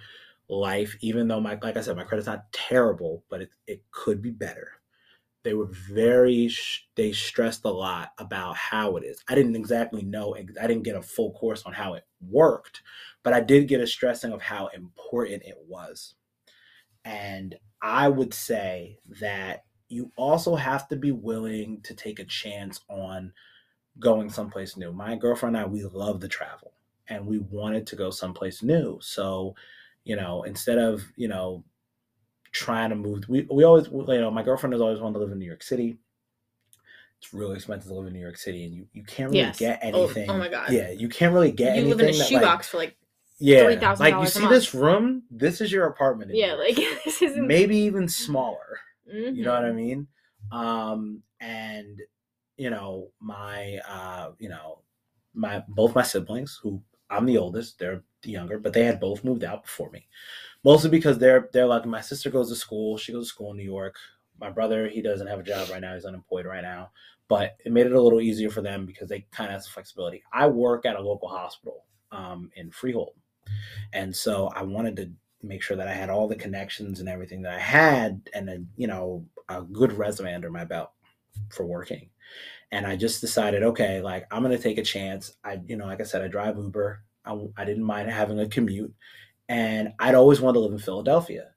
Speaker 1: life even though my like I said my credit's not terrible, but it it could be better. They were very they stressed a lot about how it is. I didn't exactly know I didn't get a full course on how it worked but I did get a stressing of how important it was. And I would say that you also have to be willing to take a chance on going someplace new. My girlfriend and I, we love to travel and we wanted to go someplace new. So, you know, instead of, you know, trying to move, we, we always, you know, my girlfriend has always wanted to live in New York City. It's really expensive to live in New York City and you, you can't really
Speaker 2: Yes.
Speaker 1: get
Speaker 2: Oh-
Speaker 1: anything.
Speaker 2: oh my God.
Speaker 1: Yeah, you can't really get
Speaker 2: you
Speaker 1: anything.
Speaker 2: live in a
Speaker 1: that, like-
Speaker 2: shoebox for like
Speaker 1: yeah,
Speaker 2: $3,000
Speaker 1: like you see
Speaker 2: month.
Speaker 1: this room. This is your apartment.
Speaker 2: yeah like [LAUGHS] this isn't
Speaker 1: maybe even smaller.
Speaker 2: Mhm.
Speaker 1: You know what I mean? Um, and you know my, uh, you know, my both my siblings, who I'm the oldest, they're the younger, but they had both moved out before me. Mostly because they're they're like my sister goes to school. She goes to school in New York. My brother, he doesn't have a job right now. He's unemployed right now. But it made it a little easier for them because they kind of have flexibility. I work at a local hospital um, in Freehold. And so I wanted to make sure that I had all the connections and everything that I had and a, you know, a good resume under my belt for working. And I just decided, okay, like I'm to take a chance. I, you know, like I said, I drive Uber. I, I didn't mind having a commute. And I'd always wanted to live in Philadelphia.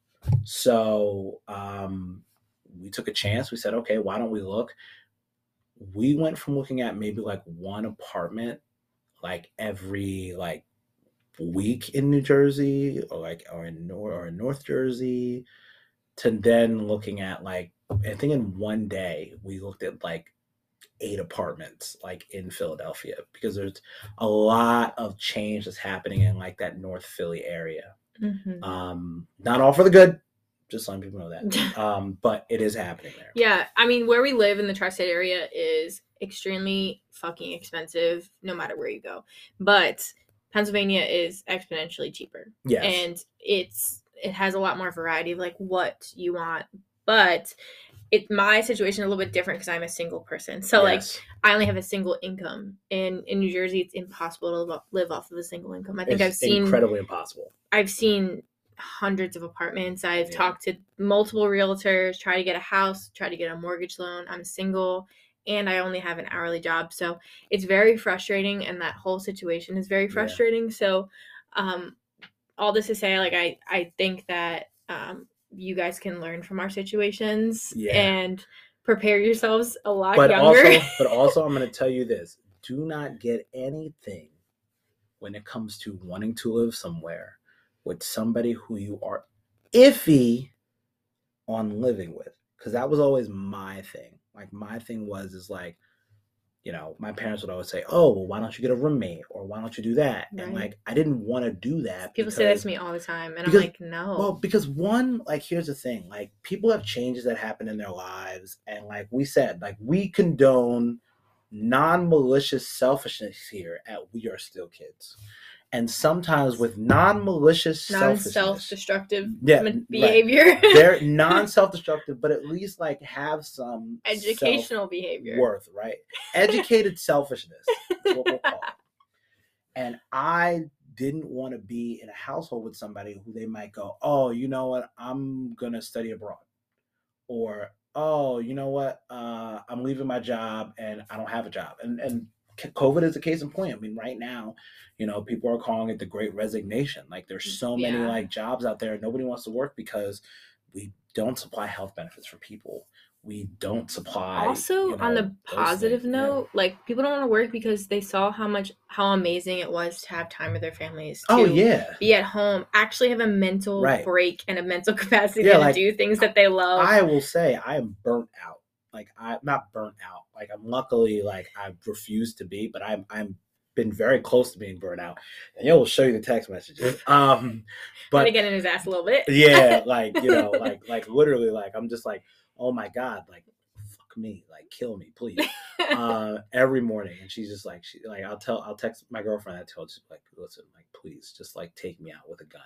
Speaker 1: So um, we took a chance. We said, okay, why don't we look? We went from looking at maybe like one apartment like every like week in New Jersey or like or in Nor- or in North Jersey to then looking at like I think in one day we looked at like eight apartments like in Philadelphia because there's a lot of change that's happening in like that North Philly area.
Speaker 2: Mhm.
Speaker 1: Um not all for the good, just letting people know that. [LAUGHS] Um but it is happening there.
Speaker 2: yeah i mean where we live in the tri-state area is extremely fucking expensive no matter where you go but pennsylvania is exponentially cheaper
Speaker 1: Yes.
Speaker 2: and it's it has a lot more variety of like what you want but it my situation is a little bit different because i'm a single person. So like i only have a single income. In in new jersey it's impossible to live off, of a single income. I think
Speaker 1: it's
Speaker 2: i've seen
Speaker 1: incredibly impossible.
Speaker 2: i've seen hundreds of apartments. I've
Speaker 1: Yeah.
Speaker 2: talked to multiple realtors try to get a house try to get a mortgage loan. I'm single and i only have an hourly job. So it's very frustrating and that whole situation is very
Speaker 1: Yeah.
Speaker 2: frustrating. So um all this to say like i i think that um you guys can learn from our situations
Speaker 1: Yeah.
Speaker 2: and prepare yourselves a lot
Speaker 1: but
Speaker 2: younger
Speaker 1: also [LAUGHS] but also i'm going to tell you this do not get anything when it comes to wanting to live somewhere with somebody who you are iffy on living with because that was always my thing. Like my thing was is like, you know, my parents would always say, "Oh, well, why don't you get a roommate or why don't you do that?" And like I didn't want to do that.
Speaker 2: People say that to me all the time, and
Speaker 1: because-
Speaker 2: I'm like, no.
Speaker 1: Well, because one, like, here's the thing: like, people have changes that happen in their lives, and like we said, like we condone non-malicious selfishness here at We Are Still Kids, and sometimes with non-malicious
Speaker 2: non self-destructive
Speaker 1: Yeah, right.
Speaker 2: behavior, [LAUGHS]
Speaker 1: they're [LAUGHS] non-self-destructive, but at least like have some
Speaker 2: educational behavior.
Speaker 1: worth, right? Educated selfishness. we'll. And I didn't want to be in a household with somebody who they might go, oh, you know what? I'm gonna study abroad, or oh, you know what? Uh, I'm leaving my job and I don't have a job. And and COVID is a case in point. I mean, right now, you know, people are calling it the Great Resignation. Like, there's mm, so many
Speaker 2: Yeah.
Speaker 1: like jobs out there, nobody wants to work because we don't supply health benefits for people. We don't supply.
Speaker 2: also
Speaker 1: you
Speaker 2: on the positive
Speaker 1: things. Yeah.
Speaker 2: note like people don't want to work because they saw how much how amazing it was to have time with their families oh, to
Speaker 1: Oh yeah.
Speaker 2: be at home actually have a mental
Speaker 1: Right.
Speaker 2: break and a mental [LAUGHS] capacity
Speaker 1: Yeah,
Speaker 2: to
Speaker 1: like,
Speaker 2: do things that they love
Speaker 1: I will say I am burnt out. Like I'm not burnt out. Like I'm luckily like I refuse to be, but I'm I'm been very close to being burnt out. And you'll show you the text messages. Um
Speaker 2: but
Speaker 1: but
Speaker 2: get in his ass a little bit
Speaker 1: yeah, [LAUGHS] like you know, like like literally like I'm just like, oh my God, like fuck me, like kill me, please. uh [LAUGHS] every morning. And she's just like she like I'll tell I'll text my girlfriend, I tell her just like, listen, like please just like take me out with a gun.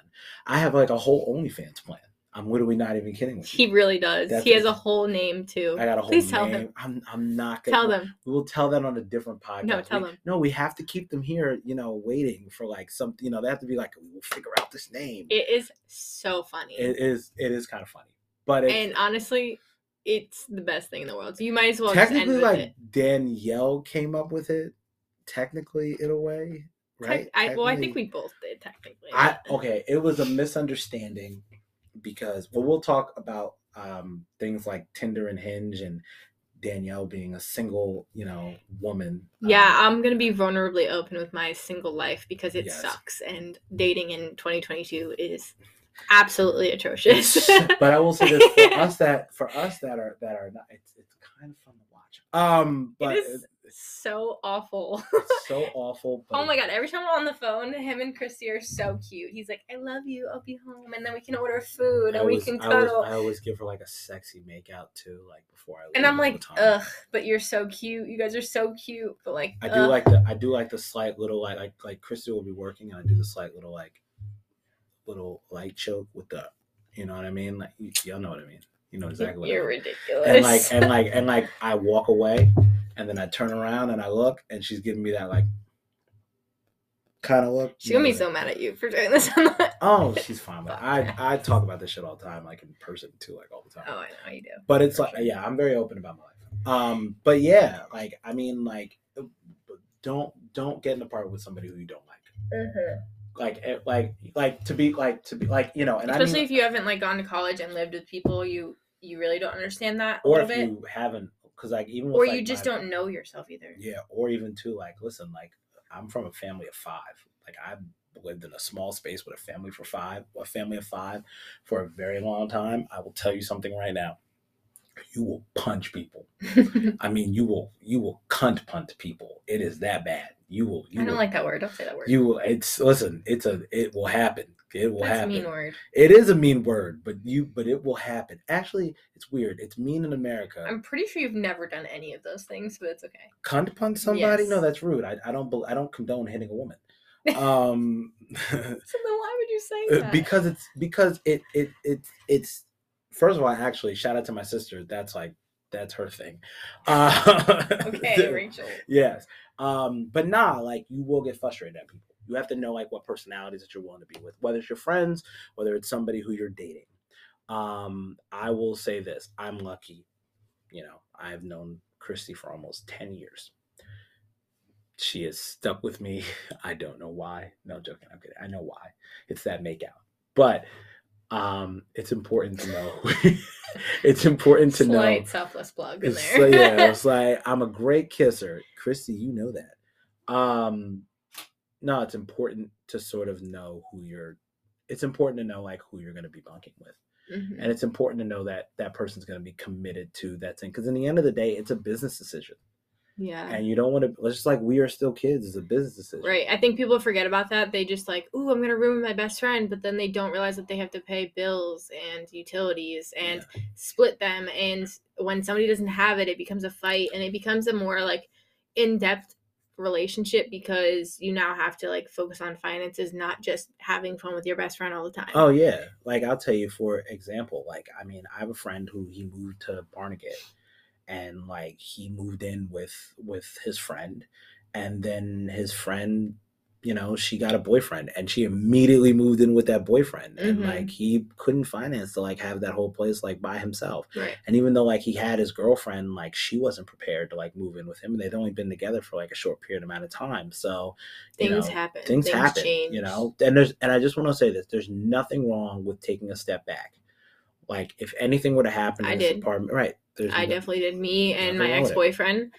Speaker 1: I have like a whole OnlyFans plan. I'm literally not even kidding with
Speaker 2: he really does
Speaker 1: That's
Speaker 2: he has a whole name too
Speaker 1: I got a whole
Speaker 2: please tell
Speaker 1: name.
Speaker 2: him
Speaker 1: I'm I'm not gonna
Speaker 2: tell them
Speaker 1: We will tell that on a different podcast.
Speaker 2: No, tell
Speaker 1: we,
Speaker 2: them.
Speaker 1: No, we have to keep them here, you know, waiting for like something. You know, they have to be like, we'll figure out this name.
Speaker 2: it is so funny
Speaker 1: it is. It is kind of funny, but it's
Speaker 2: and honestly it's the best thing in the world so you might as well
Speaker 1: technically like
Speaker 2: it
Speaker 1: Danielle came up with it. Technically, in a way, right?
Speaker 2: I, well i think we both did technically
Speaker 1: I okay. It was a misunderstanding because well, we'll talk about um things like Tinder and Hinge and Danielle being a single, you know, woman.
Speaker 2: Yeah,
Speaker 1: um,
Speaker 2: I'm gonna be vulnerably open with my single life because it
Speaker 1: Yes.
Speaker 2: sucks, and dating in 2022 is absolutely atrocious. [LAUGHS]
Speaker 1: But I will say this for us that for us that are that are not it's it's kind of fun to watch. Um but
Speaker 2: it is so awful.
Speaker 1: it's so [LAUGHS] awful. But
Speaker 2: oh my god! Every time I'm on the phone, him and Christy are so cute. He's like, "I love you. I'll be home, and then we can order food
Speaker 1: I
Speaker 2: and we
Speaker 1: always,
Speaker 2: can
Speaker 1: I always,
Speaker 2: cuddle."
Speaker 1: I always give her like a sexy makeout too, like before I leave.
Speaker 2: and I'm like, "Ugh, but you're so cute. You guys are so cute." But like,
Speaker 1: I do like the I do like the slight little like like like Krista will be working and I do the slight little like little light choke with the you know what I mean? Like y'all know what I mean. You know exactly what I
Speaker 2: You're
Speaker 1: mean.
Speaker 2: ridiculous.
Speaker 1: and like and like and like I walk away and then I turn around and I look and she's giving me that like kind of look.
Speaker 2: she's gonna be so mad at you for doing this. [LAUGHS]
Speaker 1: Oh, [LAUGHS] she's fine. But I I talk about this shit all the time, like in person too, like all the time.
Speaker 2: oh, I know you do.
Speaker 1: but it's
Speaker 2: for
Speaker 1: like
Speaker 2: sure.
Speaker 1: yeah, I'm very open about my life. Um, but yeah, like I mean, like don't don't get in a part with somebody who you don't like. Like eh, like like to be like to be like you know, and
Speaker 2: Especially
Speaker 1: I mean,
Speaker 2: if you haven't like gone to college and lived with people, you you really don't understand that
Speaker 1: or if
Speaker 2: bit,
Speaker 1: you haven't, because like even with,
Speaker 2: or
Speaker 1: like,
Speaker 2: you just
Speaker 1: my-
Speaker 2: don't know yourself either.
Speaker 1: Yeah, or even too, like, listen, like, I'm from a family of five. Like, I've lived in a small space with a family for five, a family of five for a very long time. I will tell you something right now. You will punch people. [LAUGHS] I mean, you will, you will cunt punt people. It is that bad. You will, you
Speaker 2: I don't
Speaker 1: will,
Speaker 2: like that word. Don't say that word.
Speaker 1: you will. It's listen. It's a. It will happen. It will
Speaker 2: That's
Speaker 1: happen.
Speaker 2: mean word.
Speaker 1: It is a mean word, but you, but it will happen. Actually, it's weird. It's mean in America.
Speaker 2: I'm pretty sure you've never done any of those things, but it's okay.
Speaker 1: cunt punt somebody? No, that's rude. I, I don't. I don't condone hitting a woman. [LAUGHS] Um,
Speaker 2: So then why would you say [LAUGHS] that?
Speaker 1: because it's because it it it it's first of all actually shout out to my sister that's like that's her thing [LAUGHS] uh
Speaker 2: okay, Rachel.
Speaker 1: yes um but nah like you will get frustrated at people you have to know like what personalities that you're willing to be with whether it's your friends whether it's somebody who you're dating. Um i will say this i'm lucky you know i've known christy for almost 10 years. She has stuck with me. [LAUGHS] I don't know why. No joking i'm kidding. I know why. It's that make out. But um it's important to know. [LAUGHS] It's important to know.
Speaker 2: Selfless plug in
Speaker 1: it's,
Speaker 2: there.
Speaker 1: like- yeah, [LAUGHS] it's like I'm a great kisser, Christy. You know that. Um, no, it's important to sort of know who you're it's important to know like who you're going to be bunking with
Speaker 2: Mhm.
Speaker 1: and it's important to know that that person's going to be committed to that thing because in the end of the day it's a business decision
Speaker 2: Yeah.
Speaker 1: and you don't want to it's just like we are still kids it's a business decision
Speaker 2: Right. I think people forget about that. They just like, ooh, I'm gonna ruin my best friend, but then they don't realize that they have to pay bills and utilities and split them. And when somebody doesn't have it, it becomes a fight and it becomes a more like in depth relationship because you now have to like focus on finances, not just having fun with your best friend all the time.
Speaker 1: Oh yeah, like I'll tell you for example, like I mean, I have a friend who he moved to Barnegat, and like he moved in with with his friend, and then his friend, you know, she got a boyfriend, and she immediately moved in with that boyfriend, and
Speaker 2: Mhm.
Speaker 1: like he couldn't finance to like have that whole place like by himself,
Speaker 2: Right.
Speaker 1: and even though like he had his girlfriend, like she wasn't prepared to like move in with him, and they'd only been together for like a short period amount of time, so you
Speaker 2: Things
Speaker 1: know,
Speaker 2: happen.
Speaker 1: things, happen
Speaker 2: change.
Speaker 1: you know and there's and i just want to say this there's nothing wrong with taking a step back like if anything were to happen in
Speaker 2: I
Speaker 1: this
Speaker 2: did.
Speaker 1: apartment right there's
Speaker 2: I
Speaker 1: no-
Speaker 2: definitely did. Me and my ex boyfriend,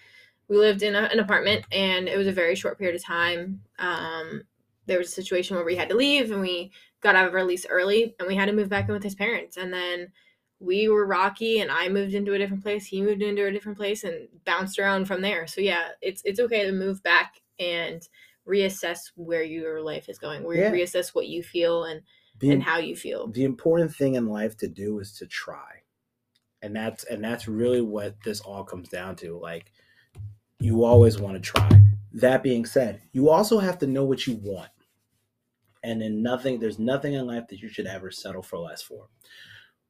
Speaker 2: we lived in a, an apartment, and it was a very short period of time. Um, there was a situation where we had to leave, and we got out of our lease early, and we had to move back in with his parents. And then we were rocky, and I moved into a different place. He moved into a different place, and bounced around from there. So yeah, it's it's okay to move back and reassess where your life is going, where
Speaker 1: Yeah.
Speaker 2: reassess what you feel and
Speaker 1: the,
Speaker 2: and how you feel.
Speaker 1: the important thing in life to do is to try and that's and that's really what this all comes down to like you always want to try. That being said you also have to know what you want. And then nothing there's nothing in life that you should ever settle for less for.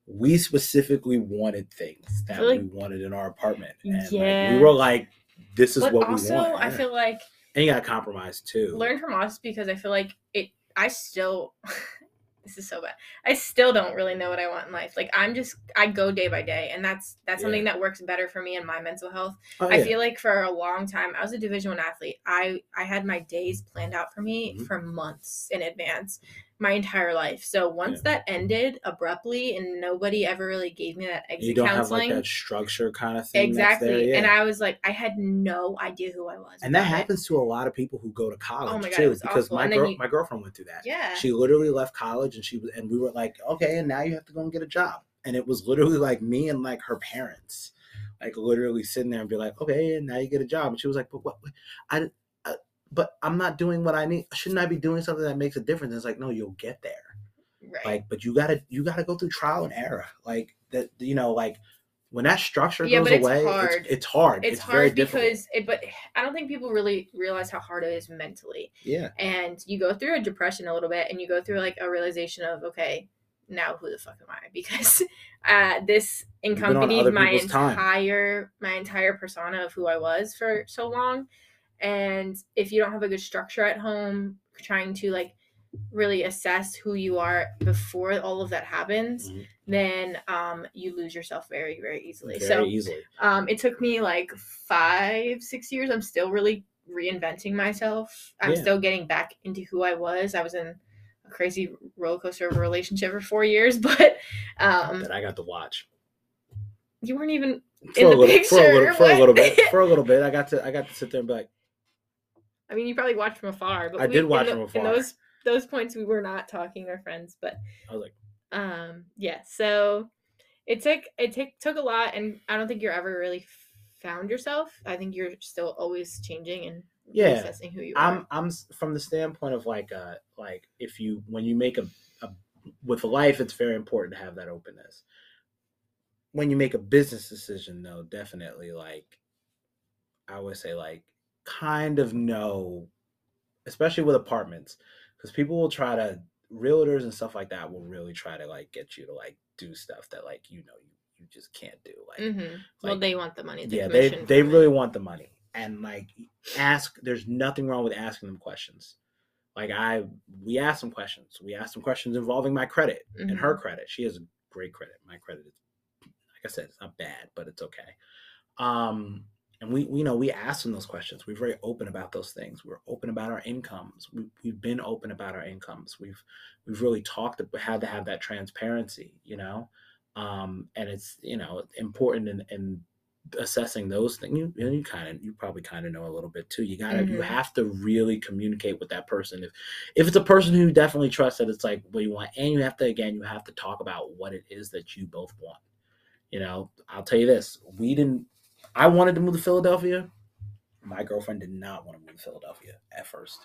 Speaker 1: We specifically wanted things that
Speaker 2: like-
Speaker 1: we wanted in our apartment. And like,
Speaker 2: Yeah.
Speaker 1: we were like this is
Speaker 2: But
Speaker 1: what
Speaker 2: also,
Speaker 1: we want.
Speaker 2: I feel like
Speaker 1: and you gotta compromise too.
Speaker 2: Learn from us because I feel like it. I still, [LAUGHS] this is so bad. I still don't really know what I want in life. Like I'm just, I go day by day, and that's that's something that works better for me and my mental health.
Speaker 1: Oh,
Speaker 2: I
Speaker 1: yeah.
Speaker 2: feel like for a long time, I was a Division One athlete. I I had my days planned out for me
Speaker 1: Mhm.
Speaker 2: for months in advance, my entire life. So once that ended abruptly, and nobody ever really gave me that exit
Speaker 1: you don't have
Speaker 2: counseling.
Speaker 1: like that structure kind of thing
Speaker 2: Exactly.
Speaker 1: there,
Speaker 2: And. I was like, I had no idea who I was.
Speaker 1: and that happens to a lot of people who go to college
Speaker 2: Oh my God,
Speaker 1: too because
Speaker 2: awful.
Speaker 1: my girl,
Speaker 2: you-
Speaker 1: my girlfriend went through that
Speaker 2: Yeah.
Speaker 1: she literally left college and she was and we were like okay and now you have to go and get a job and it was literally like me and like her parents like literally sitting there and be like okay and now you get a job and she was like but what i, I but i'm not doing what i need shouldn't i be doing something that makes a difference it's like no you'll get there
Speaker 2: right.
Speaker 1: like but you gotta you gotta go through trial and error like that you know like when that structure
Speaker 2: Yeah,
Speaker 1: goes
Speaker 2: but it's
Speaker 1: away
Speaker 2: hard.
Speaker 1: It's, it's hard
Speaker 2: it's,
Speaker 1: very
Speaker 2: hard
Speaker 1: difficult.
Speaker 2: because it but i don't think people really realize how hard it is mentally
Speaker 1: yeah
Speaker 2: and you go through a depression a little bit and you go through like a realization of okay now who the fuck am i [LAUGHS] because uh this accompanied my
Speaker 1: people's time.
Speaker 2: entire my entire persona of who i was for so long and if you don't have a good structure at home trying to like really assess who you are before all of that happens
Speaker 1: Mhm.
Speaker 2: then um you lose yourself very very easily
Speaker 1: very
Speaker 2: so
Speaker 1: easily
Speaker 2: um, it took me like five, six years. I'm still really reinventing myself. I'm
Speaker 1: Yeah.
Speaker 2: still getting back into who I was. I was in a crazy roller coaster of a relationship for four years, [LAUGHS] but um,
Speaker 1: that i got to watch
Speaker 2: you weren't even.
Speaker 1: for
Speaker 2: In
Speaker 1: a
Speaker 2: the
Speaker 1: little, for a little, for a little bit, for a little [LAUGHS] bit. I got to, I got to sit there and be like,
Speaker 2: I mean, you probably watched from afar, but
Speaker 1: I
Speaker 2: we-
Speaker 1: did watch
Speaker 2: tho-
Speaker 1: from afar.
Speaker 2: In those those points, we were not talking or friends, but
Speaker 1: I was like,
Speaker 2: um, yeah. So it took it took took a lot, and I don't think you're ever really found yourself. I think you're still always changing and
Speaker 1: Yeah.
Speaker 2: assessing who you are.
Speaker 1: I'm, I'm from the standpoint of like, uh, like if you, when you make a, a, with life, it's very important to have that openness. When you make a business decision, though, definitely like, I would say like, kind of know, especially with apartments, because people will try to, realtors and stuff like that will really try to like get you to like do stuff that like you know you, you just can't do like
Speaker 2: mm-hmm. well, they want the money. The
Speaker 1: yeah they they
Speaker 2: it.
Speaker 1: really want the money and like ask there's nothing wrong with asking them questions like i we asked some questions we asked some questions involving my credit and
Speaker 2: Mm-hmm.
Speaker 1: her credit she has great credit my credit is like i said it's not bad but it's okay um and we, we you know we asked them those questions we're very open about those things we're open about our incomes we, we've been open about our incomes we've we've really talked about had to have that transparency you know um and it's you know important in in assessing those things, you you, you kind of you probably kind of know a little bit too. You gotta you
Speaker 2: Mhm.
Speaker 1: have to really communicate with that person. If if it's a person who you definitely trust that it's like what you want, and you have to again you have to talk about what it is that you both want. You know, I'll tell you this: we didn't. I wanted to move to Philadelphia. My girlfriend did not want to move to Philadelphia at first.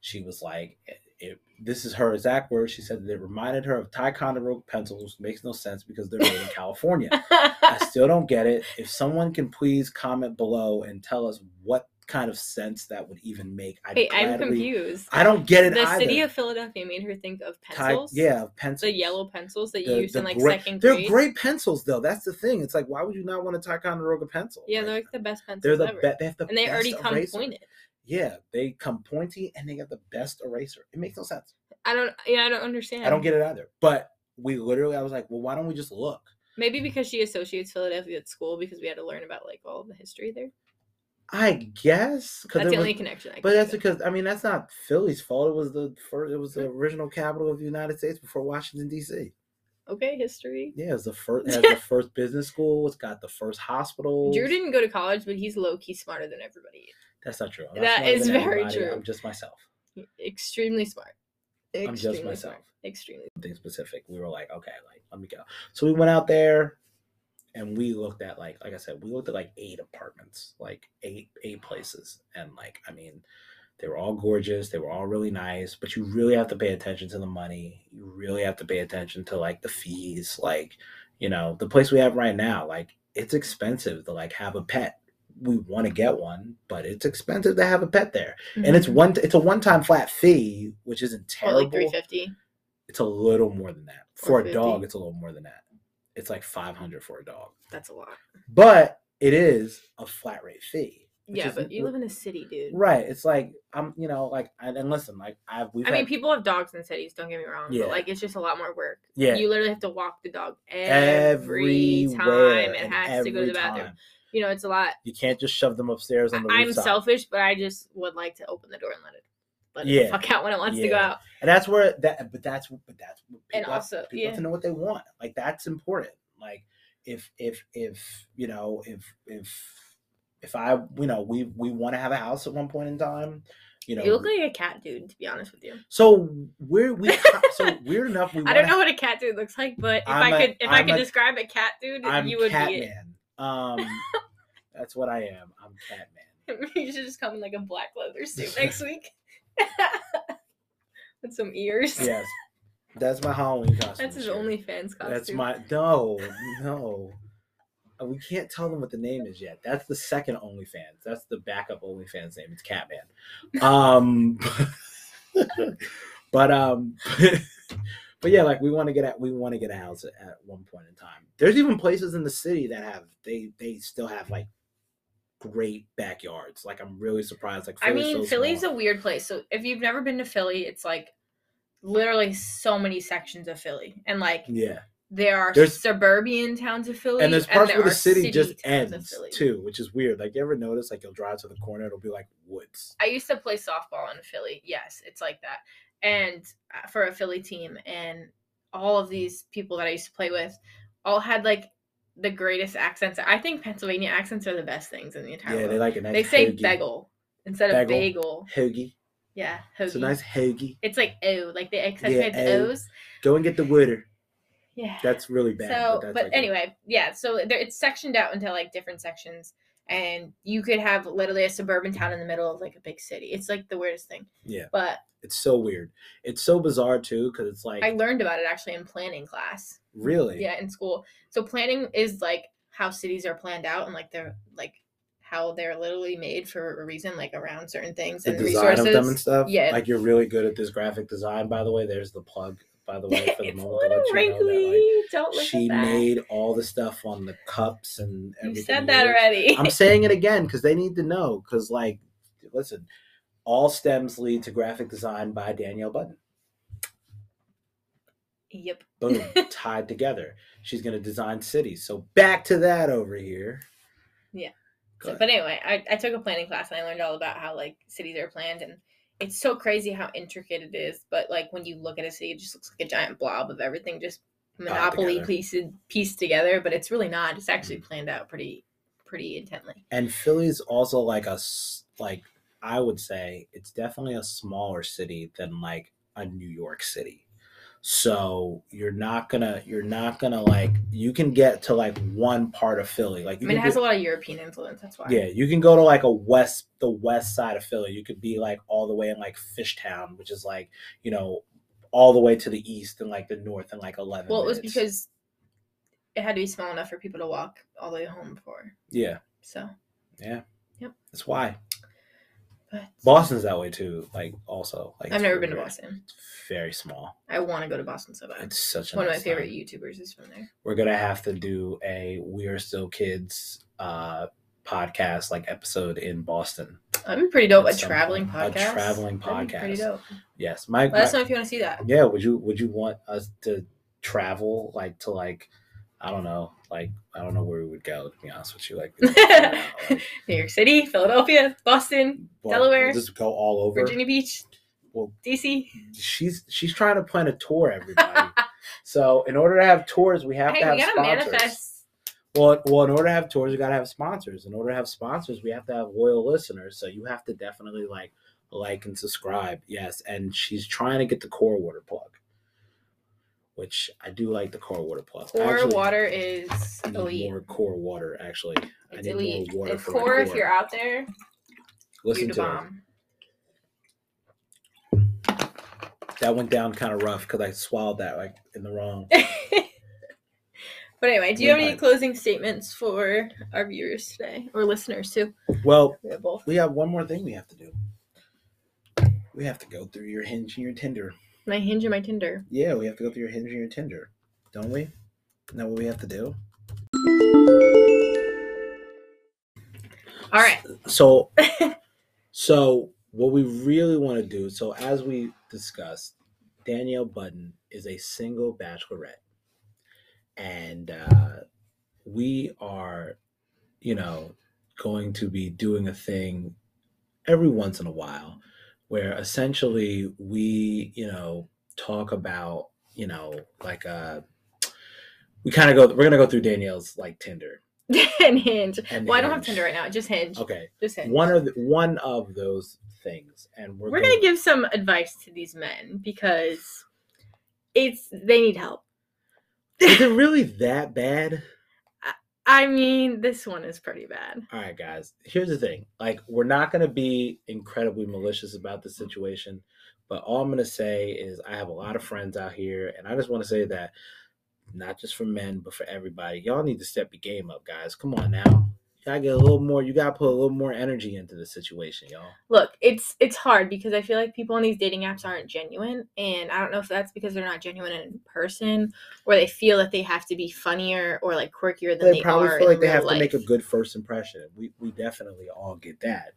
Speaker 1: She was like, it, it- "This is her exact words." She said that it reminded her of Ticonderoga pencils. Makes no sense because they're made in California. [LAUGHS] I still don't get it. If someone can please comment below and tell us what kind of sense that would even make, I'd
Speaker 2: Wait, I'm confused.
Speaker 1: I don't get it
Speaker 2: the
Speaker 1: either.
Speaker 2: city of Philadelphia made her think of pencils.
Speaker 1: yeah, pencils.
Speaker 2: The yellow pencils that you
Speaker 1: The-
Speaker 2: used
Speaker 1: the
Speaker 2: in like
Speaker 1: great-
Speaker 2: second
Speaker 1: They're great pencils, though. That's the thing. It's like, why would you not want a Ticonderoga pencil?
Speaker 2: Yeah,
Speaker 1: Like,
Speaker 2: they're like the best pencils.
Speaker 1: they're the
Speaker 2: ever.
Speaker 1: be- they have the
Speaker 2: and they already come
Speaker 1: eraser.
Speaker 2: pointed.
Speaker 1: Yeah, they come pointy and they got the best eraser. It makes no sense.
Speaker 2: I don't. Yeah, I don't understand.
Speaker 1: I don't get it either. But we literally, I was like, well, why don't we just look?
Speaker 2: Maybe because she associates Philadelphia at school because we had to learn about like all the history there.
Speaker 1: I guess because
Speaker 2: That's the only connection. I
Speaker 1: But that's
Speaker 2: of.
Speaker 1: because I mean that's not Philly's fault. It was the first. It was the mm-hmm. original capital of the United States before Washington D.C.
Speaker 2: okay history.
Speaker 1: Yeah, it's the first. It has the [LAUGHS] first business school. It's got the first hospital.
Speaker 2: Drew didn't go to college, but he's low key smarter than everybody.
Speaker 1: That's not true. I'm
Speaker 2: That
Speaker 1: smarter
Speaker 2: is very true.
Speaker 1: I'm just myself.
Speaker 2: Extremely smart.
Speaker 1: I'm just myself.
Speaker 2: smart. Extremely.
Speaker 1: Something specific. We were like, okay, like let me go. So we went out there, and we looked at like, like I said, we looked at like eight apartments, like eight eight places, and like I mean, they were all gorgeous. They were all really nice, but you really have to pay attention to the money. You really have to pay attention to like the fees. Like, you know, the place we have right now, like it's expensive to like have a pet. We want to get one, but it's expensive to have a pet there, and it's
Speaker 2: Mhm.
Speaker 1: one. It's a one-time flat fee, which isn't terrible.
Speaker 2: like three fifty.
Speaker 1: It's a little more than that. For a dog, it's a little more than that. It's like 500 for a dog.
Speaker 2: That's a lot.
Speaker 1: But it is a flat rate fee.
Speaker 2: Yeah, but you live in a city, dude.
Speaker 1: Right. It's like I'm, you know, like and, and listen, like I've
Speaker 2: I mean, people have dogs in cities. Don't get me wrong,
Speaker 1: Yeah.
Speaker 2: but like it's just a lot more work.
Speaker 1: yeah,
Speaker 2: You literally have to walk the dog every
Speaker 1: everywhere
Speaker 2: time it has to go to the bathroom.
Speaker 1: time.
Speaker 2: You know, it's a lot.
Speaker 1: You can't just shove them upstairs on the
Speaker 2: I'm
Speaker 1: rooftop.
Speaker 2: selfish, but I just would like to open the door and let it let it
Speaker 1: Yeah.
Speaker 2: fuck out when it wants to go out.
Speaker 1: and that's where that but that's but that's people,
Speaker 2: And
Speaker 1: have-
Speaker 2: also,
Speaker 1: people
Speaker 2: yeah.
Speaker 1: have to know what they want like that's important like if if if you know if if if i you know we we want to have a house at one point in time you know
Speaker 2: You look like a cat dude, to be honest with you.
Speaker 1: so we're we so weird enough we [LAUGHS]
Speaker 2: I don't know what a cat dude looks like, but if
Speaker 1: I'm
Speaker 2: I
Speaker 1: a-
Speaker 2: could if i
Speaker 1: I'm
Speaker 2: could
Speaker 1: a-
Speaker 2: describe a cat dude,
Speaker 1: i'm
Speaker 2: you would be
Speaker 1: catman um [LAUGHS] that's what i am i'm catman
Speaker 2: it. [LAUGHS] you should just come in like a black leather suit next week. [LAUGHS] With some ears.
Speaker 1: yes that's my halloween [LAUGHS] costume
Speaker 2: That's his. OnlyFans costume.
Speaker 1: That's my no, no. Uh, We can't tell them what the name is yet. That's the second OnlyFans. That's the backup OnlyFans name. It's Catman. Um, [LAUGHS] but um, but yeah, like we want to get at we want to get a house at, at one point in time. There's even places in the city that have they they still have like great backyards. Like I'm really surprised. Like
Speaker 2: I mean,
Speaker 1: so
Speaker 2: Philly's
Speaker 1: small.
Speaker 2: a weird place. So if you've never been to Philly, it's like literally so many sections of Philly, and like
Speaker 1: yeah.
Speaker 2: there are
Speaker 1: There's-
Speaker 2: suburban towns of Philly,
Speaker 1: and there's parts
Speaker 2: there
Speaker 1: where the
Speaker 2: are
Speaker 1: city just ends too, which is weird. Like you ever notice, like you'll drive to the corner, it'll be like woods.
Speaker 2: I used to play softball in Philly. Yes, it's like that, and uh, for a Philly team, and all of these people that I used to play with all had like the greatest accents. I think Pennsylvania accents are the best things in the entire world.
Speaker 1: Yeah,
Speaker 2: world.
Speaker 1: they like a nice.
Speaker 2: they say
Speaker 1: hoagie.
Speaker 2: bagel instead of
Speaker 1: Bagel.
Speaker 2: bagel.
Speaker 1: Hoagie.
Speaker 2: Yeah,
Speaker 1: It's a nice hoagie.
Speaker 2: It's like O, like they accentuate
Speaker 1: Yeah,
Speaker 2: the. O's.
Speaker 1: Go and get the water.
Speaker 2: Yeah.
Speaker 1: That's really bad.
Speaker 2: so,
Speaker 1: that's
Speaker 2: but
Speaker 1: like a-
Speaker 2: anyway, yeah. So there, it's sectioned out into like different sections, and you could have literally a suburban mm-hmm. town in the middle of like a big city. It's like the weirdest thing.
Speaker 1: yeah,
Speaker 2: But
Speaker 1: it's so weird. It's so bizarre too, because it's like
Speaker 2: I learned about it actually in planning class.
Speaker 1: really.
Speaker 2: Yeah, in school. So planning is like how cities are planned out and like they're like how they're literally made for a reason, like around certain things
Speaker 1: The
Speaker 2: and
Speaker 1: design
Speaker 2: resources.
Speaker 1: of them and stuff.
Speaker 2: Yeah.
Speaker 1: Like you're really good at this graphic design. By the way, there's the plug. By the [LAUGHS] way, for the
Speaker 2: a
Speaker 1: moment to
Speaker 2: little
Speaker 1: let you
Speaker 2: wrinkly.
Speaker 1: know that
Speaker 2: Don't look
Speaker 1: she
Speaker 2: at that.
Speaker 1: made all the stuff on the cups and
Speaker 2: You said that already.
Speaker 1: I'm saying it again because they need to know. Because like, listen, all stems lead to graphic design by Danielle Budden.
Speaker 2: yep.
Speaker 1: Boom, [LAUGHS] tied together. She's gonna design cities. So back to that over here.
Speaker 2: Yeah. So, but anyway, I, I took a planning class and I learned all about how like cities are planned and it's so crazy how intricate it is. But like when you look at a city, it just looks like a giant blob of everything just monopoly pieced pieced together. But it's really not. It's actually
Speaker 1: Mm.
Speaker 2: planned out pretty pretty intently.
Speaker 1: And Philly's also like a like I would say it's definitely a smaller city than like a New York City. So you're not gonna you're not gonna like you can get to like one part of Philly. Like
Speaker 2: I mean, it has
Speaker 1: do-
Speaker 2: a lot of European influence. That's why.
Speaker 1: yeah, you can go to like a west the west side of Philly. You could be like all the way in like Fishtown, which is like, you know, all the way to the east and like the north and like eleven.
Speaker 2: Well, it was because it had to be small enough for people to walk all the way home before.
Speaker 1: Yeah,
Speaker 2: So,
Speaker 1: yeah.
Speaker 2: Yep.
Speaker 1: That's why.
Speaker 2: But
Speaker 1: Boston's that way too. Like also like
Speaker 2: I've never been to Boston.
Speaker 1: It's very small.
Speaker 2: I want to go to Boston so bad.
Speaker 1: It's such a
Speaker 2: One of my favorite
Speaker 1: time.
Speaker 2: YouTubers is from there.
Speaker 1: We're gonna have to do a We Are Still Kids uh podcast like episode in Boston.
Speaker 2: That'd be pretty dope.
Speaker 1: At
Speaker 2: A
Speaker 1: some
Speaker 2: traveling
Speaker 1: point. A
Speaker 2: podcast.
Speaker 1: traveling
Speaker 2: That'd be pretty
Speaker 1: podcast.
Speaker 2: dope.
Speaker 1: Yes, my,
Speaker 2: Let us know if you want to see that.
Speaker 1: yeah. Would you would you want us to travel like to like I don't know like I don't know where we would go to be honest with you like, [LAUGHS] like
Speaker 2: New York City, Philadelphia, Boston,
Speaker 1: well,
Speaker 2: Delaware,
Speaker 1: just go all over.
Speaker 2: Virginia Beach,
Speaker 1: Well,
Speaker 2: DC.
Speaker 1: she's she's trying to plan a tour, everybody. [LAUGHS] so in order to have tours, we have
Speaker 2: hey,
Speaker 1: to have
Speaker 2: we gotta
Speaker 1: sponsors.
Speaker 2: manifest.
Speaker 1: Well, well, in order to have tours, we gotta have sponsors. In order to have sponsors, we have to have loyal listeners. So you have to definitely like, like and subscribe. Yes, and she's trying to get the core water plug, which I do like the core water plug. I
Speaker 2: Core
Speaker 1: actually
Speaker 2: water is
Speaker 1: need
Speaker 2: elite.
Speaker 1: more core water. Actually, I
Speaker 2: It's
Speaker 1: need
Speaker 2: elite.
Speaker 1: more water
Speaker 2: If
Speaker 1: for my
Speaker 2: core, if you're out there,
Speaker 1: Listen to
Speaker 2: bomb.
Speaker 1: That went down kind of rough because I swallowed that like in the wrong. [LAUGHS]
Speaker 2: but anyway, do you have any
Speaker 1: Right.
Speaker 2: closing statements for our viewers today or listeners too?
Speaker 1: Well,
Speaker 2: We have
Speaker 1: we have one more thing we have to do. We have to go through your hinge and your Tinder.
Speaker 2: My hinge and my Tinder.
Speaker 1: Yeah, we have to go through your Hinge and your Tinder, don't we? Isn't that what we have to do?
Speaker 2: All right.
Speaker 1: So, [LAUGHS] so what we really want to do. So, as we discussed, Danielle Budden is a single bachelorette, and uh, we are, you know, going to be doing a thing every once in a while, where essentially we, you know, talk about, you know, like uh, we kind of go. We're gonna go through Danielle's like Tinder. [LAUGHS]
Speaker 2: and hinge.
Speaker 1: And
Speaker 2: Well, I don't have
Speaker 1: Hinge.
Speaker 2: Tinder right now. Just hinge.
Speaker 1: Okay,
Speaker 2: Just hinge.
Speaker 1: one of the, one of those things, and we're,
Speaker 2: We're gonna give some advice to these men because it's they need help.
Speaker 1: Is it [LAUGHS] really that bad?
Speaker 2: I mean, this one is pretty bad.
Speaker 1: All right, guys. Here's the thing. Like, we're not gonna be incredibly malicious about the situation, but all I'm gonna say is I have a lot of friends out here, and I just want to say that not just for men, but for everybody, y'all need to step your game up, guys. Come on now. You gotta get a little more. You gotta put a little more energy into the situation, y'all.
Speaker 2: Look, it's it's hard because I feel like people on these dating apps aren't genuine, and I don't know if that's because they're not genuine in person, or they feel that they have to be funnier or like quirkier than
Speaker 1: They
Speaker 2: they,
Speaker 1: probably feel like they have to make a good first impression. We we definitely all get that.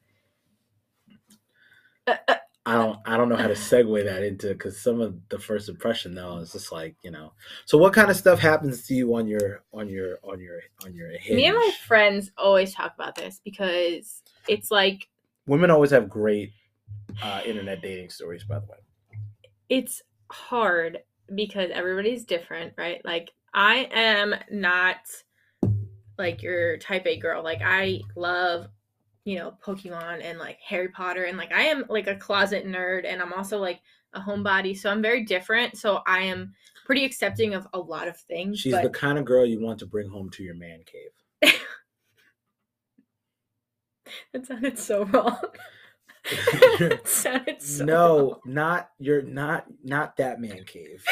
Speaker 2: Uh, uh,
Speaker 1: I don't I don't know how to segue that into because some of the first impression though is just like you know. So what kind of stuff happens to you on your on your on your on your hinge?
Speaker 2: Me and my friends always talk about this because it's like
Speaker 1: Women always have great uh, internet dating stories, by the way.
Speaker 2: it's hard because everybody's different, right? Like I am not like your type A girl. Like I love, you know, Pokemon and like Harry Potter and like I am like a closet nerd and I'm also like a homebody. So I'm very different. So I am pretty accepting of a lot of things.
Speaker 1: She's
Speaker 2: but
Speaker 1: the kind of girl you want to bring home to your man cave. [LAUGHS]
Speaker 2: that sounded so wrong. [LAUGHS] Sounded so
Speaker 1: no, not you're not not that man cave.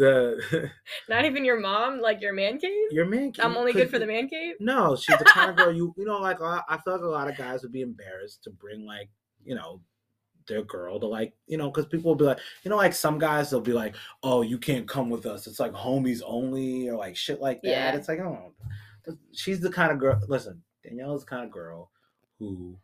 Speaker 1: The [LAUGHS]
Speaker 2: not even your mom, like your man cave.
Speaker 1: your man cave.
Speaker 2: I'm only good for the man cave.
Speaker 1: No, she's the kind of girl [LAUGHS] you you know like I feel like a lot of guys would be embarrassed to bring like you know their girl to like you know because people will be like you know like some guys they'll be like oh you can't come with us it's like homies only or like shit like that
Speaker 2: Yeah.
Speaker 1: it's like oh she's the kind of girl listen Danielle's the kind of girl who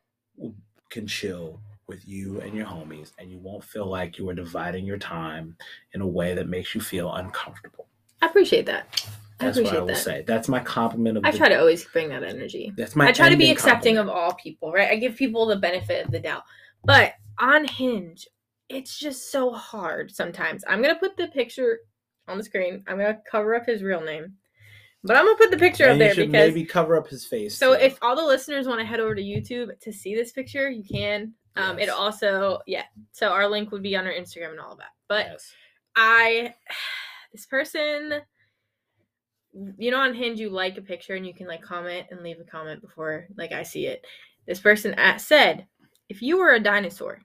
Speaker 1: can chill with you and your homies and you won't feel like you are dividing your time in a way that makes you feel uncomfortable
Speaker 2: I appreciate that. I
Speaker 1: that's what
Speaker 2: appreciate
Speaker 1: I will
Speaker 2: that.
Speaker 1: say that's my compliment of
Speaker 2: I
Speaker 1: the
Speaker 2: try to always bring that energy.
Speaker 1: that's my
Speaker 2: I try to be accepting
Speaker 1: compliment.
Speaker 2: of all people, right? I give people the benefit of the doubt. But on Hinge, it's just so hard sometimes. I'm going to put the picture on the screen. I'm going to cover up his real name. But I'm gonna put the picture
Speaker 1: And
Speaker 2: up there because
Speaker 1: maybe cover up his face.
Speaker 2: so
Speaker 1: too.
Speaker 2: if all the listeners want to head over to YouTube to see this picture, you can. Um, it also yeah. So our link would be on our Instagram and all of that. But
Speaker 1: Yes.
Speaker 2: I [SIGHS] this person you know on Hinge you like a picture and you can like comment and leave a comment before like I see it. This person at, said, if you were a dinosaur,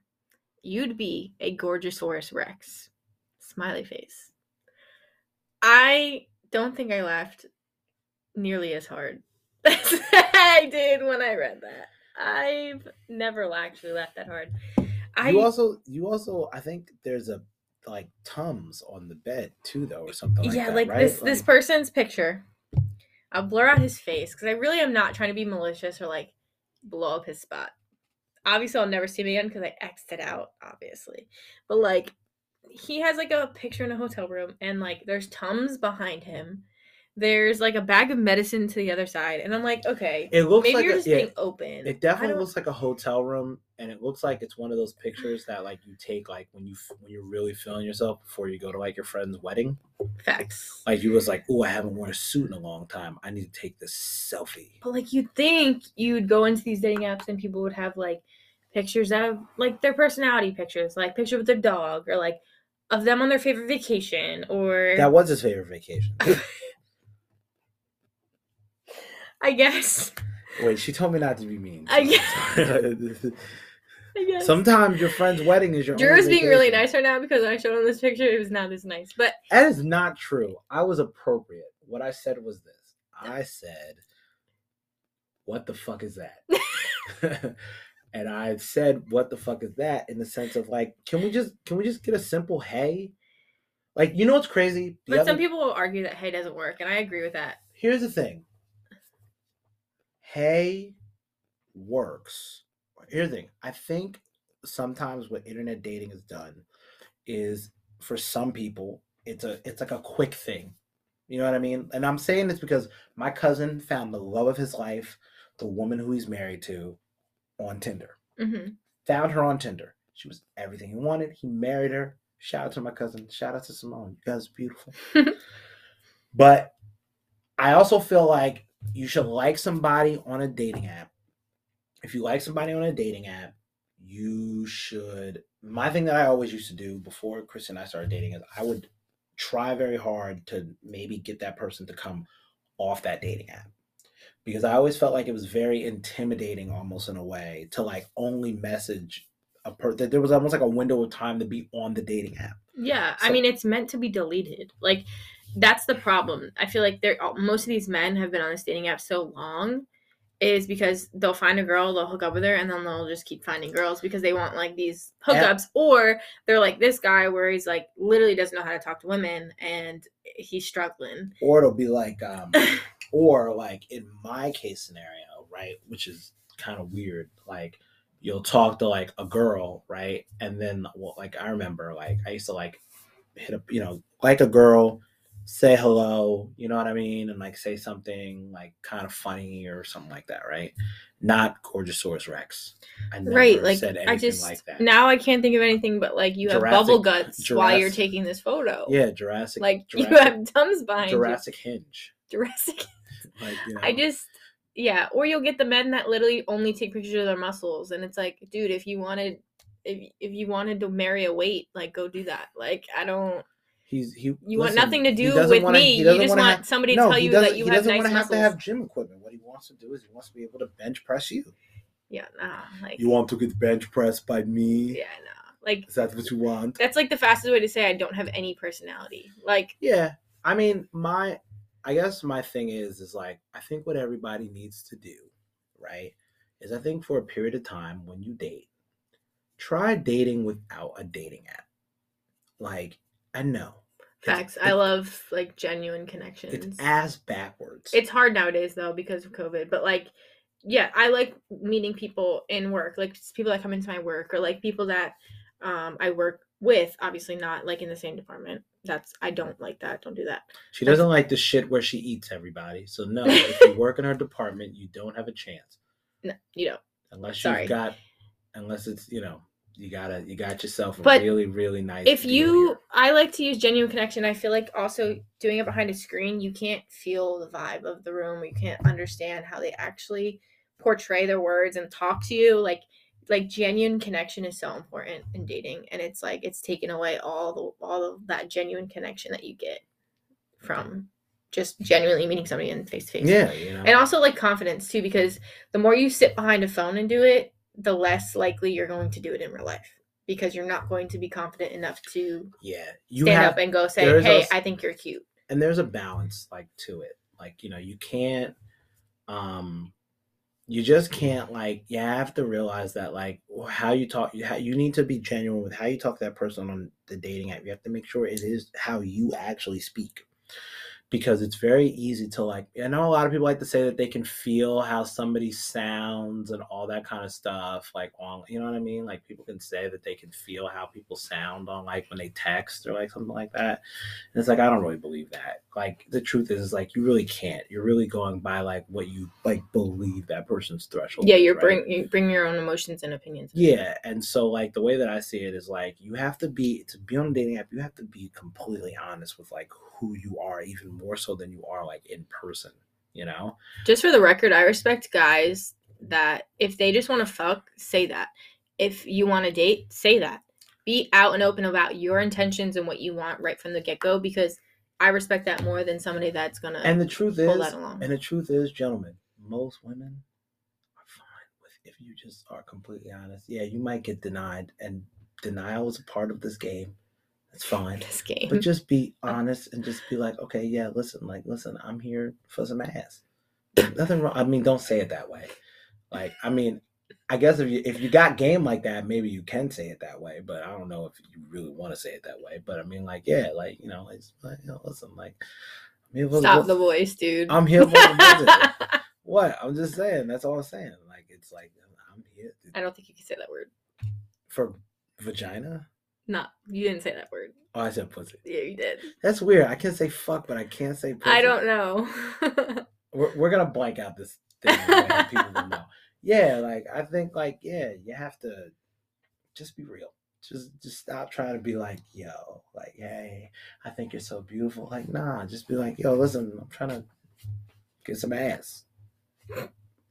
Speaker 2: you'd be a Gorgeousaurus Rex. Smiley face. I don't think I laughed nearly as hard [LAUGHS] as I did when I read that. I've never actually laughed that hard. I
Speaker 1: you also you also I think there's a like tums on the bed too though or something like
Speaker 2: yeah,
Speaker 1: that,
Speaker 2: like
Speaker 1: right?
Speaker 2: this this person's picture. I'll blur out his face because I really am not trying to be malicious or like blow up his spot. Obviously, I'll never see him again because I xed it out, obviously. But like, he has like a picture in a hotel room, and like, there's tums behind him. There's like a bag of medicine to the other side, and I'm like, okay,
Speaker 1: it looks
Speaker 2: maybe
Speaker 1: like
Speaker 2: you're
Speaker 1: a,
Speaker 2: just
Speaker 1: yeah,
Speaker 2: being open.
Speaker 1: it definitely looks like a hotel room and it looks like it's one of those pictures that like you take like when you when you're really feeling yourself before you go to like your friend's wedding
Speaker 2: facts.
Speaker 1: like you was like oh I haven't worn a suit in a long time I need to take this selfie
Speaker 2: But like you'd think you'd go into these dating apps and people would have like pictures of like their personality pictures, like picture with their dog or like of them on their favorite vacation or
Speaker 1: that was his favorite vacation [LAUGHS] [LAUGHS]
Speaker 2: I guess.
Speaker 1: wait she told me not to be mean
Speaker 2: I
Speaker 1: so- [LAUGHS]
Speaker 2: I guess.
Speaker 1: sometimes your friend's wedding is your
Speaker 2: is being really nice right now because I showed him this picture. It was not this nice. But
Speaker 1: That is not true. I was appropriate. What I said was this. I said, "What the fuck is that?" [LAUGHS] [LAUGHS] and I said, "What the fuck is that?" in the sense of like, can we just can we just get a simple hey? Like, you know what's crazy? The
Speaker 2: but
Speaker 1: other-
Speaker 2: some people will argue that hey doesn't work, and I agree with that.
Speaker 1: Here's the thing. Hey works. Here's the thing. I think sometimes what internet dating has done is for some people it's a it's like a quick thing. You know what I mean? And I'm saying this because my cousin found the love of his life, the woman who he's married to, on Tinder.
Speaker 2: hmm
Speaker 1: Found her on Tinder. She was everything he wanted. He married her. Shout out to my cousin. Shout out to Simone. You guys are beautiful. [LAUGHS] but I also feel like you should like somebody on a dating app. If you like somebody on a dating app, you should. My thing that I always used to do before Chris and I started dating is I would try very hard to maybe get that person to come off that dating app because I always felt like it was very intimidating, almost in a way, to like only message a person. That there was almost like a window of time to be on the dating app.
Speaker 2: Yeah, I mean it's meant to be deleted. Like that's the problem. I feel like they're all- most of these men have been on this dating app so long is because they'll find a girl, they'll hook up with her, and then they'll just keep finding girls because they want like these
Speaker 1: Yeah.
Speaker 2: hookups, or they're like this guy where he's like literally doesn't know how to talk to women and he's struggling.
Speaker 1: or it'll be like um [LAUGHS] or like in my case scenario right which is kind of weird like you'll talk to like a girl right and then well, like i remember like i used to like hit up you know like a girl say hello you know what i mean and like say something like kind of funny or something like that right not Gorgeousaurus rex i never
Speaker 2: right, like
Speaker 1: said anything
Speaker 2: I just
Speaker 1: like that
Speaker 2: now I can't think of anything but like you have bubble guts while you're taking this photo.
Speaker 1: yeah jurassic
Speaker 2: like [LAUGHS]
Speaker 1: jurassic,
Speaker 2: you have thumbs behind
Speaker 1: jurassic hinge.
Speaker 2: Jurassic [LAUGHS]
Speaker 1: like you know
Speaker 2: I just yeah, or you'll get the men that literally only take pictures of their muscles and it's like, dude, if you wanted if if you wanted to marry a weight, like go do that. Like I don't
Speaker 1: He's he.
Speaker 2: you want nothing to do with
Speaker 1: wanna-
Speaker 2: me. You just
Speaker 1: wanna have-
Speaker 2: somebody to
Speaker 1: no,
Speaker 2: tell
Speaker 1: he
Speaker 2: you
Speaker 1: doesn't.
Speaker 2: that you
Speaker 1: he
Speaker 2: have
Speaker 1: doesn't
Speaker 2: nice
Speaker 1: want to have to have gym equipment. What he wants to do is he wants to be able to bench press you.
Speaker 2: yeah, nah. Like
Speaker 1: You want to get bench pressed by me?
Speaker 2: Yeah, nah. Like
Speaker 1: Is that what you want?
Speaker 2: that's like the fastest way to say I don't have any personality. Like
Speaker 1: Yeah. I mean, my, I guess my thing is, is like, I think what everybody needs to do, right, is I think for a period of time when you date, try dating without a dating app. Like, I know.
Speaker 2: Facts. I love like genuine connections.
Speaker 1: It's ass backwards.
Speaker 2: It's hard nowadays though because of COVID, but like yeah, I like meeting people in work, like people that come into my work or like people that um I work with, obviously not like in the same department. That's I don't like that. Don't do that.
Speaker 1: She doesn't like the shit where she eats everybody. So no, [LAUGHS] if you work in her department, you don't have a chance
Speaker 2: No, you don't.
Speaker 1: unless
Speaker 2: Sorry.
Speaker 1: you've got, unless it's you know you gotta you got yourself a
Speaker 2: But
Speaker 1: really really nice.
Speaker 2: if you
Speaker 1: here.
Speaker 2: i like to use genuine connection i feel like also doing it behind a screen you can't feel the vibe of the room you can't understand how they actually portray their words and talk to you like like genuine connection is so important in dating and it's like it's taken away all the all of that genuine connection that you get from just genuinely meeting somebody in face to face
Speaker 1: yeah, you know,
Speaker 2: and also like confidence too because the more you sit behind a phone and do it the less likely you're going to do it in real life because you're not going to be confident enough to
Speaker 1: yeah, you
Speaker 2: stand
Speaker 1: have
Speaker 2: up and go say hey i think you're cute.
Speaker 1: And there's a balance like to it. Like you know you can't um you just can't like you have to realize that like how you talk you, you need to be genuine with how you talk to that person on the dating app. You have to make sure it is how you actually speak because it's very easy to like i know a lot of people like to say that they can feel how somebody sounds and all that kind of stuff like on you know what i mean like people can say that they can feel how people sound on like when they text or like something like that and it's like I don't really believe that. Like the truth is, is like you really can't. You're really going by like what you like believe that person's threshold.
Speaker 2: yeah you're
Speaker 1: right?
Speaker 2: bring you bring your own emotions and opinions
Speaker 1: Yeah, and so like the way that I see it is like you have to be to be on a dating app. You have to be completely honest with like who you are, even more so than you are like in person. You know?
Speaker 2: just for the record i respect guys that if they just want to fuck say that if you want to date say that be out and open about your intentions and what you want right from the get-go because i respect that more than somebody that's gonna
Speaker 1: And the truth
Speaker 2: pull
Speaker 1: is,
Speaker 2: that along
Speaker 1: and the truth is, gentlemen, most women are fine with if you just are completely honest. Yeah, you might get denied, and denial is a part of this game. It's fine.
Speaker 2: this game
Speaker 1: but just be [LAUGHS] uh, honest and just be like, okay, yeah, listen, like, listen, I'm here for some ass. [LAUGHS] Nothing wrong. I mean, don't say it that way. Like, I mean, I guess if you if you got game like that, maybe you can say it that way. But I don't know if you really want to say it that way. But I mean, like, yeah, like you know, it's like, you know, listen, like, I'm here for
Speaker 2: stop
Speaker 1: the,
Speaker 2: the voice dude
Speaker 1: I'm here for the visit. [LAUGHS] What? I'm just saying. That's all I'm saying. Like, it's like I'm here
Speaker 2: i don't think you can say that word
Speaker 1: for vagina.
Speaker 2: No you didn't say that word
Speaker 1: Oh, I said pussy.
Speaker 2: yeah you did
Speaker 1: That's weird. I can say fuck, but I can't say. Pussy.
Speaker 2: i don't know [LAUGHS]
Speaker 1: we're, we're gonna blank out this thing people will know [LAUGHS] yeah like i think like yeah you have to just be real just just stop trying to be like yo like hey i think you're so beautiful like nah just be like yo listen i'm trying to get some ass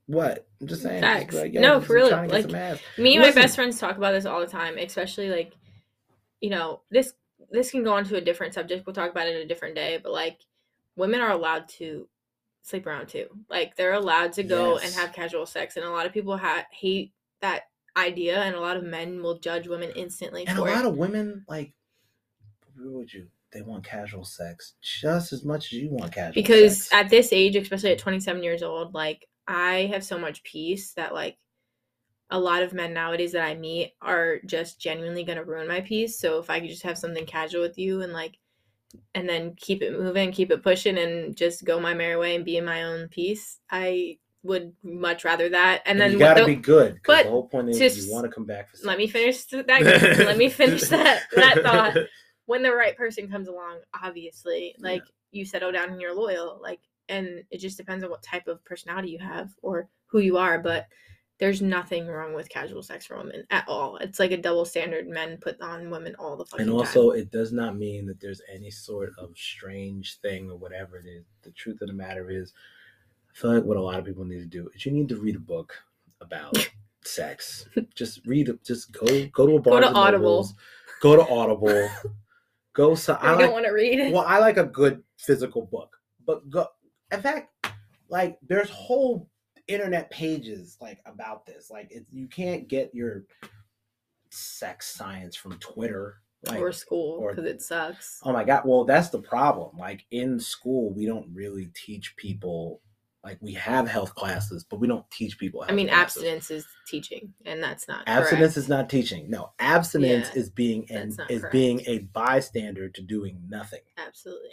Speaker 1: what i'm just saying just
Speaker 2: Facts.
Speaker 1: like,
Speaker 2: No, for real,
Speaker 1: trying to get
Speaker 2: like, me and my best friends talk about this all the time especially like you know this this can go on to a different subject we'll talk about it in a different day but like women are allowed to sleep around too. Like they're allowed to go and have casual sex and a lot of people ha- hate that idea and a lot of men will judge women instantly
Speaker 1: and a lot
Speaker 2: it.
Speaker 1: of women like what would you they want casual sex just as much as you want casual
Speaker 2: because
Speaker 1: sex.
Speaker 2: at this age especially at 27 years old like i have so much peace that like a lot of men nowadays that i meet are just genuinely going to ruin my peace so if i could just have something casual with you and like and then keep it moving keep it pushing and just go my merry way and be in my own peace i would much rather that and,
Speaker 1: And
Speaker 2: then
Speaker 1: you
Speaker 2: what
Speaker 1: gotta be good.
Speaker 2: but
Speaker 1: the whole point is
Speaker 2: just-
Speaker 1: you want to come back for.
Speaker 2: let me finish that let me finish [LAUGHS] that that thought [LAUGHS] when the right person comes along, obviously,
Speaker 1: Yeah.
Speaker 2: like you settle down and you're loyal, like, and it just depends on what type of personality you have or who you are. But there's nothing wrong with casual sex for women at all. It's like a double standard men put on women all the fucking
Speaker 1: And
Speaker 2: time.
Speaker 1: also, it does not mean that there's any sort of strange thing or whatever it is. The truth of the matter is, I feel like what a lot of people need to do is you need to read a book about [LAUGHS] sex. Just read. Just go go to a bar.
Speaker 2: to Audible.
Speaker 1: Go to Audible. [LAUGHS] go. So
Speaker 2: I don't want to read it.
Speaker 1: Well, I like a good physical book, but go. In fact, like there's whole internet pages like about this. Like it's you can't get your sex science from Twitter. Like,
Speaker 2: or school because it sucks.
Speaker 1: Oh my god! Well, that's the problem. Like in school, we don't really teach people. Like we have health classes, but we don't teach people.
Speaker 2: I mean,
Speaker 1: classes.
Speaker 2: abstinence is teaching, and that's not
Speaker 1: Abstinence
Speaker 2: correct.
Speaker 1: is not teaching. No, abstinence
Speaker 2: Yeah,
Speaker 1: is being and is
Speaker 2: correct.
Speaker 1: being a bystander to doing nothing.
Speaker 2: absolutely.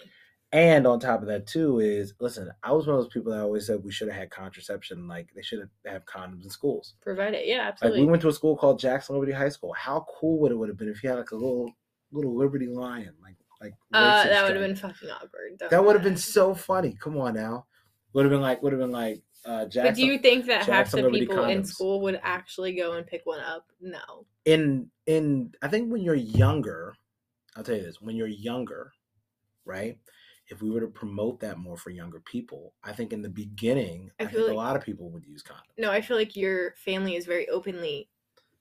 Speaker 1: And on top of that, too, is listen. I was one of those people that always said we should have had contraception. Like they should have condoms in schools.
Speaker 2: Provide it, yeah, absolutely.
Speaker 1: Like we went to a school called Jackson Liberty High School. How cool would it would have been if you had like a little little Liberty lion, like like
Speaker 2: uh, that would have been fucking awkward.
Speaker 1: That would have been so funny. Come on now. Would have been like would have been like Uh,
Speaker 2: But
Speaker 1: Jackson,
Speaker 2: do you think that
Speaker 1: Jack
Speaker 2: half the
Speaker 1: Liberty
Speaker 2: people in school would actually go and pick one up? No.
Speaker 1: in in I think when you're younger, I'll tell you this: when you're younger, right? If we were to promote that more for younger people, I think in the beginning,
Speaker 2: I
Speaker 1: I, think
Speaker 2: like-
Speaker 1: a lot of people would use condoms.
Speaker 2: No, I feel like your family is very openly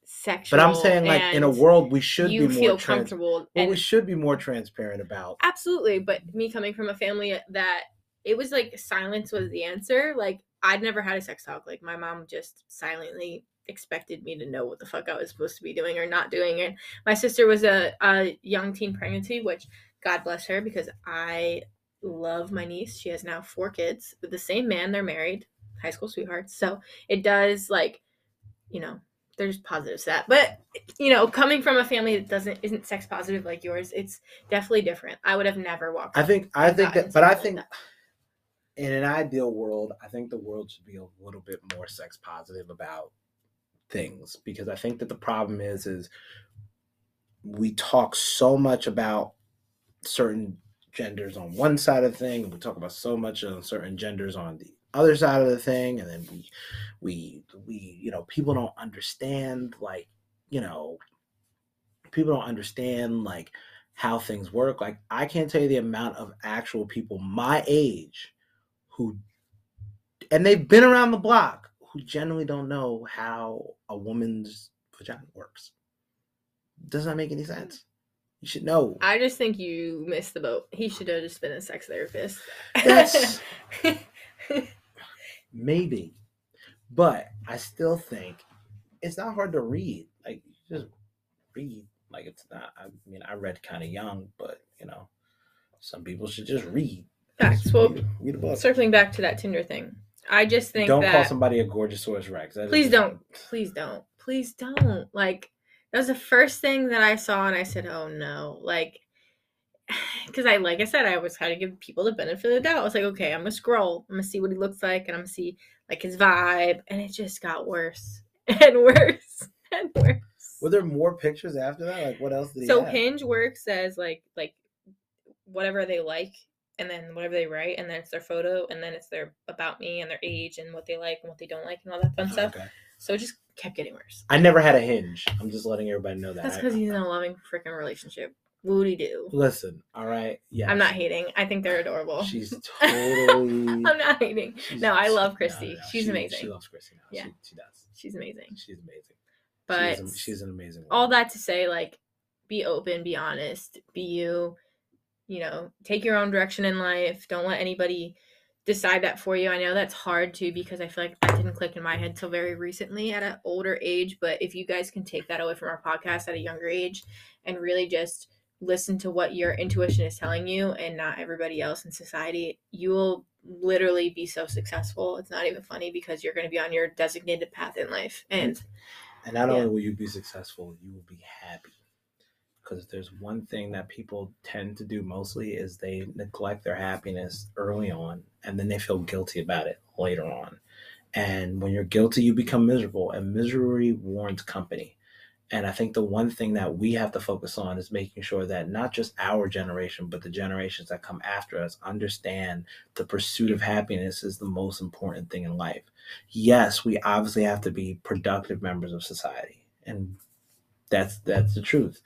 Speaker 2: sexual.
Speaker 1: But I'm saying, like, in a world, we should be more trans-
Speaker 2: comfortable.
Speaker 1: Well,
Speaker 2: and
Speaker 1: we should be more transparent about.
Speaker 2: absolutely, but me coming from a family that it was like silence was the answer. Like I'd never had a sex talk. Like my mom just silently expected me to know what the fuck I was supposed to be doing or not doing. And my sister was a, a young teen pregnancy, which God bless her because I love my niece. She has now four kids with the same man. They're married, high school sweethearts. So it does like, you know, there's positives to that. But you know, coming from a family that doesn't isn't sex positive like yours, it's definitely different. I would have never walked.
Speaker 1: I think, I think that, but I think
Speaker 2: like
Speaker 1: in an ideal world, I think the world should be a little bit more sex positive about things because I think that the problem is is we talk so much about certain genders on one side of the thing, and we talk about so much on certain genders on the other side of the thing, and then we we we you know people don't understand like you know people don't understand like how things work. Like I can't tell you the amount of actual people my age who and they've been around the block who generally don't know how a woman's vagina works. Does that make any sense. You should know.
Speaker 2: I just think you missed the boat. He should have just been a sex therapist.
Speaker 1: That's- [LAUGHS] Maybe. But I still think it's not hard to read. Like just read. Like it's not I mean I read kind of young, but you know, some people should just read.
Speaker 2: Facts.
Speaker 1: Just
Speaker 2: Well,
Speaker 1: read, read a book.
Speaker 2: circling back to that Tinder thing, I just think
Speaker 1: don't
Speaker 2: that
Speaker 1: call somebody a Gorgeousaurus Rex.
Speaker 2: Please don't, please don't, please don't. Like that was the first thing that I saw, and I said, "Oh no!" Like, [SIGHS] because I, like I said, I was trying to give people the benefit of the doubt. I was like, "Okay, I'm gonna scroll. I'm gonna see what he looks like, and I'm gonna see like his vibe," and it just got worse [LAUGHS] and worse [LAUGHS] and worse.
Speaker 1: Were there more pictures after that? Like what else did he
Speaker 2: so
Speaker 1: have?
Speaker 2: hinge works as like like whatever they like and then whatever they write and then it's their photo and then it's their about me and their age and what they like and what they don't like and all that fun oh, stuff
Speaker 1: Okay.
Speaker 2: So it just kept getting worse
Speaker 1: I never had a hinge. I'm just letting everybody know that.
Speaker 2: that's because he's in a loving freaking relationship what would he do
Speaker 1: Listen, all right. Yeah.
Speaker 2: i'm not hating i think they're adorable
Speaker 1: She's [LAUGHS] totally.
Speaker 2: i'm not hating no i love christy
Speaker 1: no,
Speaker 2: she's
Speaker 1: she-
Speaker 2: amazing
Speaker 1: She loves Christy now.
Speaker 2: Yeah.
Speaker 1: She, she does.
Speaker 2: she's amazing
Speaker 1: She's amazing.
Speaker 2: but
Speaker 1: she's, she's an amazing.
Speaker 2: all that to say like be open be honest be you you know take your own direction in life don't let anybody decide that for you i know that's hard too because i feel like that didn't click in my head till very recently at an older age but if you guys can take that away from our podcast at a younger age and really just listen to what your intuition is telling you and not everybody else in society you will literally be so successful it's not even funny because you're going to be on your designated path in life and
Speaker 1: And not
Speaker 2: Yeah.
Speaker 1: only will you be successful, you will be happy. Because there's one thing that people tend to do mostly is they neglect their happiness early on and then they feel guilty about it later on. And when you're guilty, you become miserable, and misery warrants company. And I think the one thing that we have to focus on is making sure that not just our generation, but the generations that come after us understand the pursuit of happiness is the most important thing in life. Yes, we obviously have to be productive members of society. And that's that's the truth,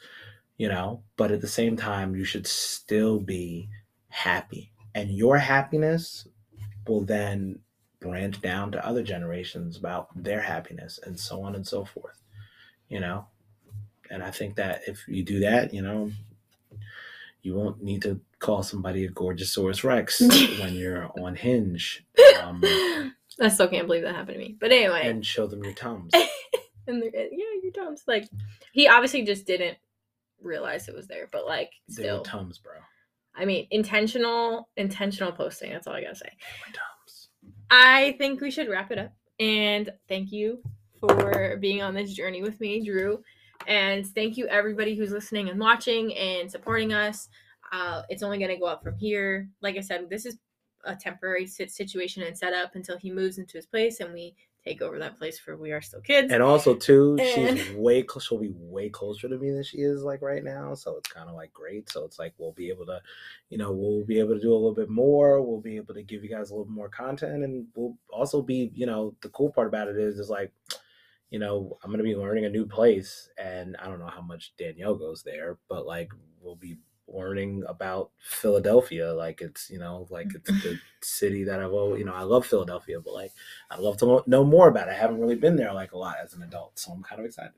Speaker 1: you know, but at the same time you should still be happy. And your happiness will then branch down to other generations about their happiness and so on and so forth you know and i think that if you do that you know you won't need to call somebody a Gorgeousaurus rex [LAUGHS] when you're on hinge um, [LAUGHS]
Speaker 2: I still can't believe that happened to me. But anyway,
Speaker 1: and show them your tums [LAUGHS]
Speaker 2: and they're yeah, your Tom's like he obviously just didn't realize it was there, but like still,
Speaker 1: your tums bro
Speaker 2: I mean, intentional, intentional posting. That's all I gotta say.
Speaker 1: My tums
Speaker 2: I think we should wrap it up. And thank you for being on this journey with me, Drew. And thank you everybody who's listening and watching and supporting us. Uh, it's only going to go up from here. Like I said, this is a temporary situation and setup until he moves into his place and we take over that place for We Are Still Kids.
Speaker 1: And also too,
Speaker 2: And-
Speaker 1: she's way cl- she'll be way closer to me than she is like right now. So it's kind of like great. So it's like we'll be able to, you know, we'll be able to do a little bit more. We'll be able to give you guys a little more content, and we'll also be, you know, the cool part about it is is like, you know, I'm gonna be learning a new place, and I don't know how much Danielle goes there, but like we'll be learning about Philadelphia like it's you know like it's the [LAUGHS] city that I've always you know I love Philadelphia but like I'd love to know more about it. I haven't really been there like a lot as an adult, so I'm kind of excited.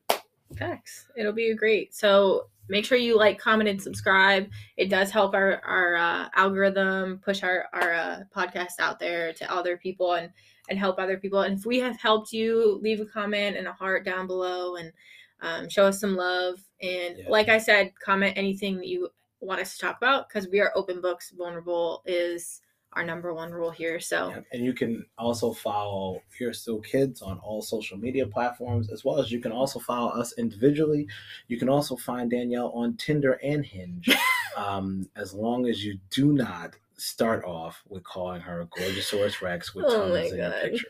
Speaker 2: Facts. It'll be great. So make sure you like, comment, and subscribe. It does help our our uh, algorithm push our our uh, podcast out there to other people and and help other people. And if we have helped you, leave a comment and a heart down below and um, show us some love. And
Speaker 1: Yeah.
Speaker 2: like I said, comment anything that you want us to talk about because we are open books. Vulnerable is our number one rule here. So
Speaker 1: Yeah, And you can also follow Here Still Kids on all social media platforms, as well as you can also follow us individually. You can also find Danielle on Tinder and Hinge, [LAUGHS] um, as long as you do not start off with calling her a Gorgeousaurus Rex with
Speaker 2: Oh
Speaker 1: tongues in your picture.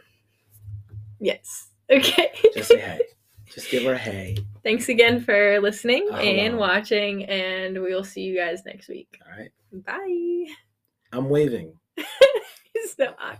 Speaker 2: yes. [LAUGHS] Okay.
Speaker 1: Just say hey. Just give her a hey.
Speaker 2: Thanks again for listening
Speaker 1: Uh,
Speaker 2: and watching, and we will see you guys next week.
Speaker 1: All right.
Speaker 2: Bye.
Speaker 1: I'm waving. [LAUGHS]
Speaker 2: so awkward.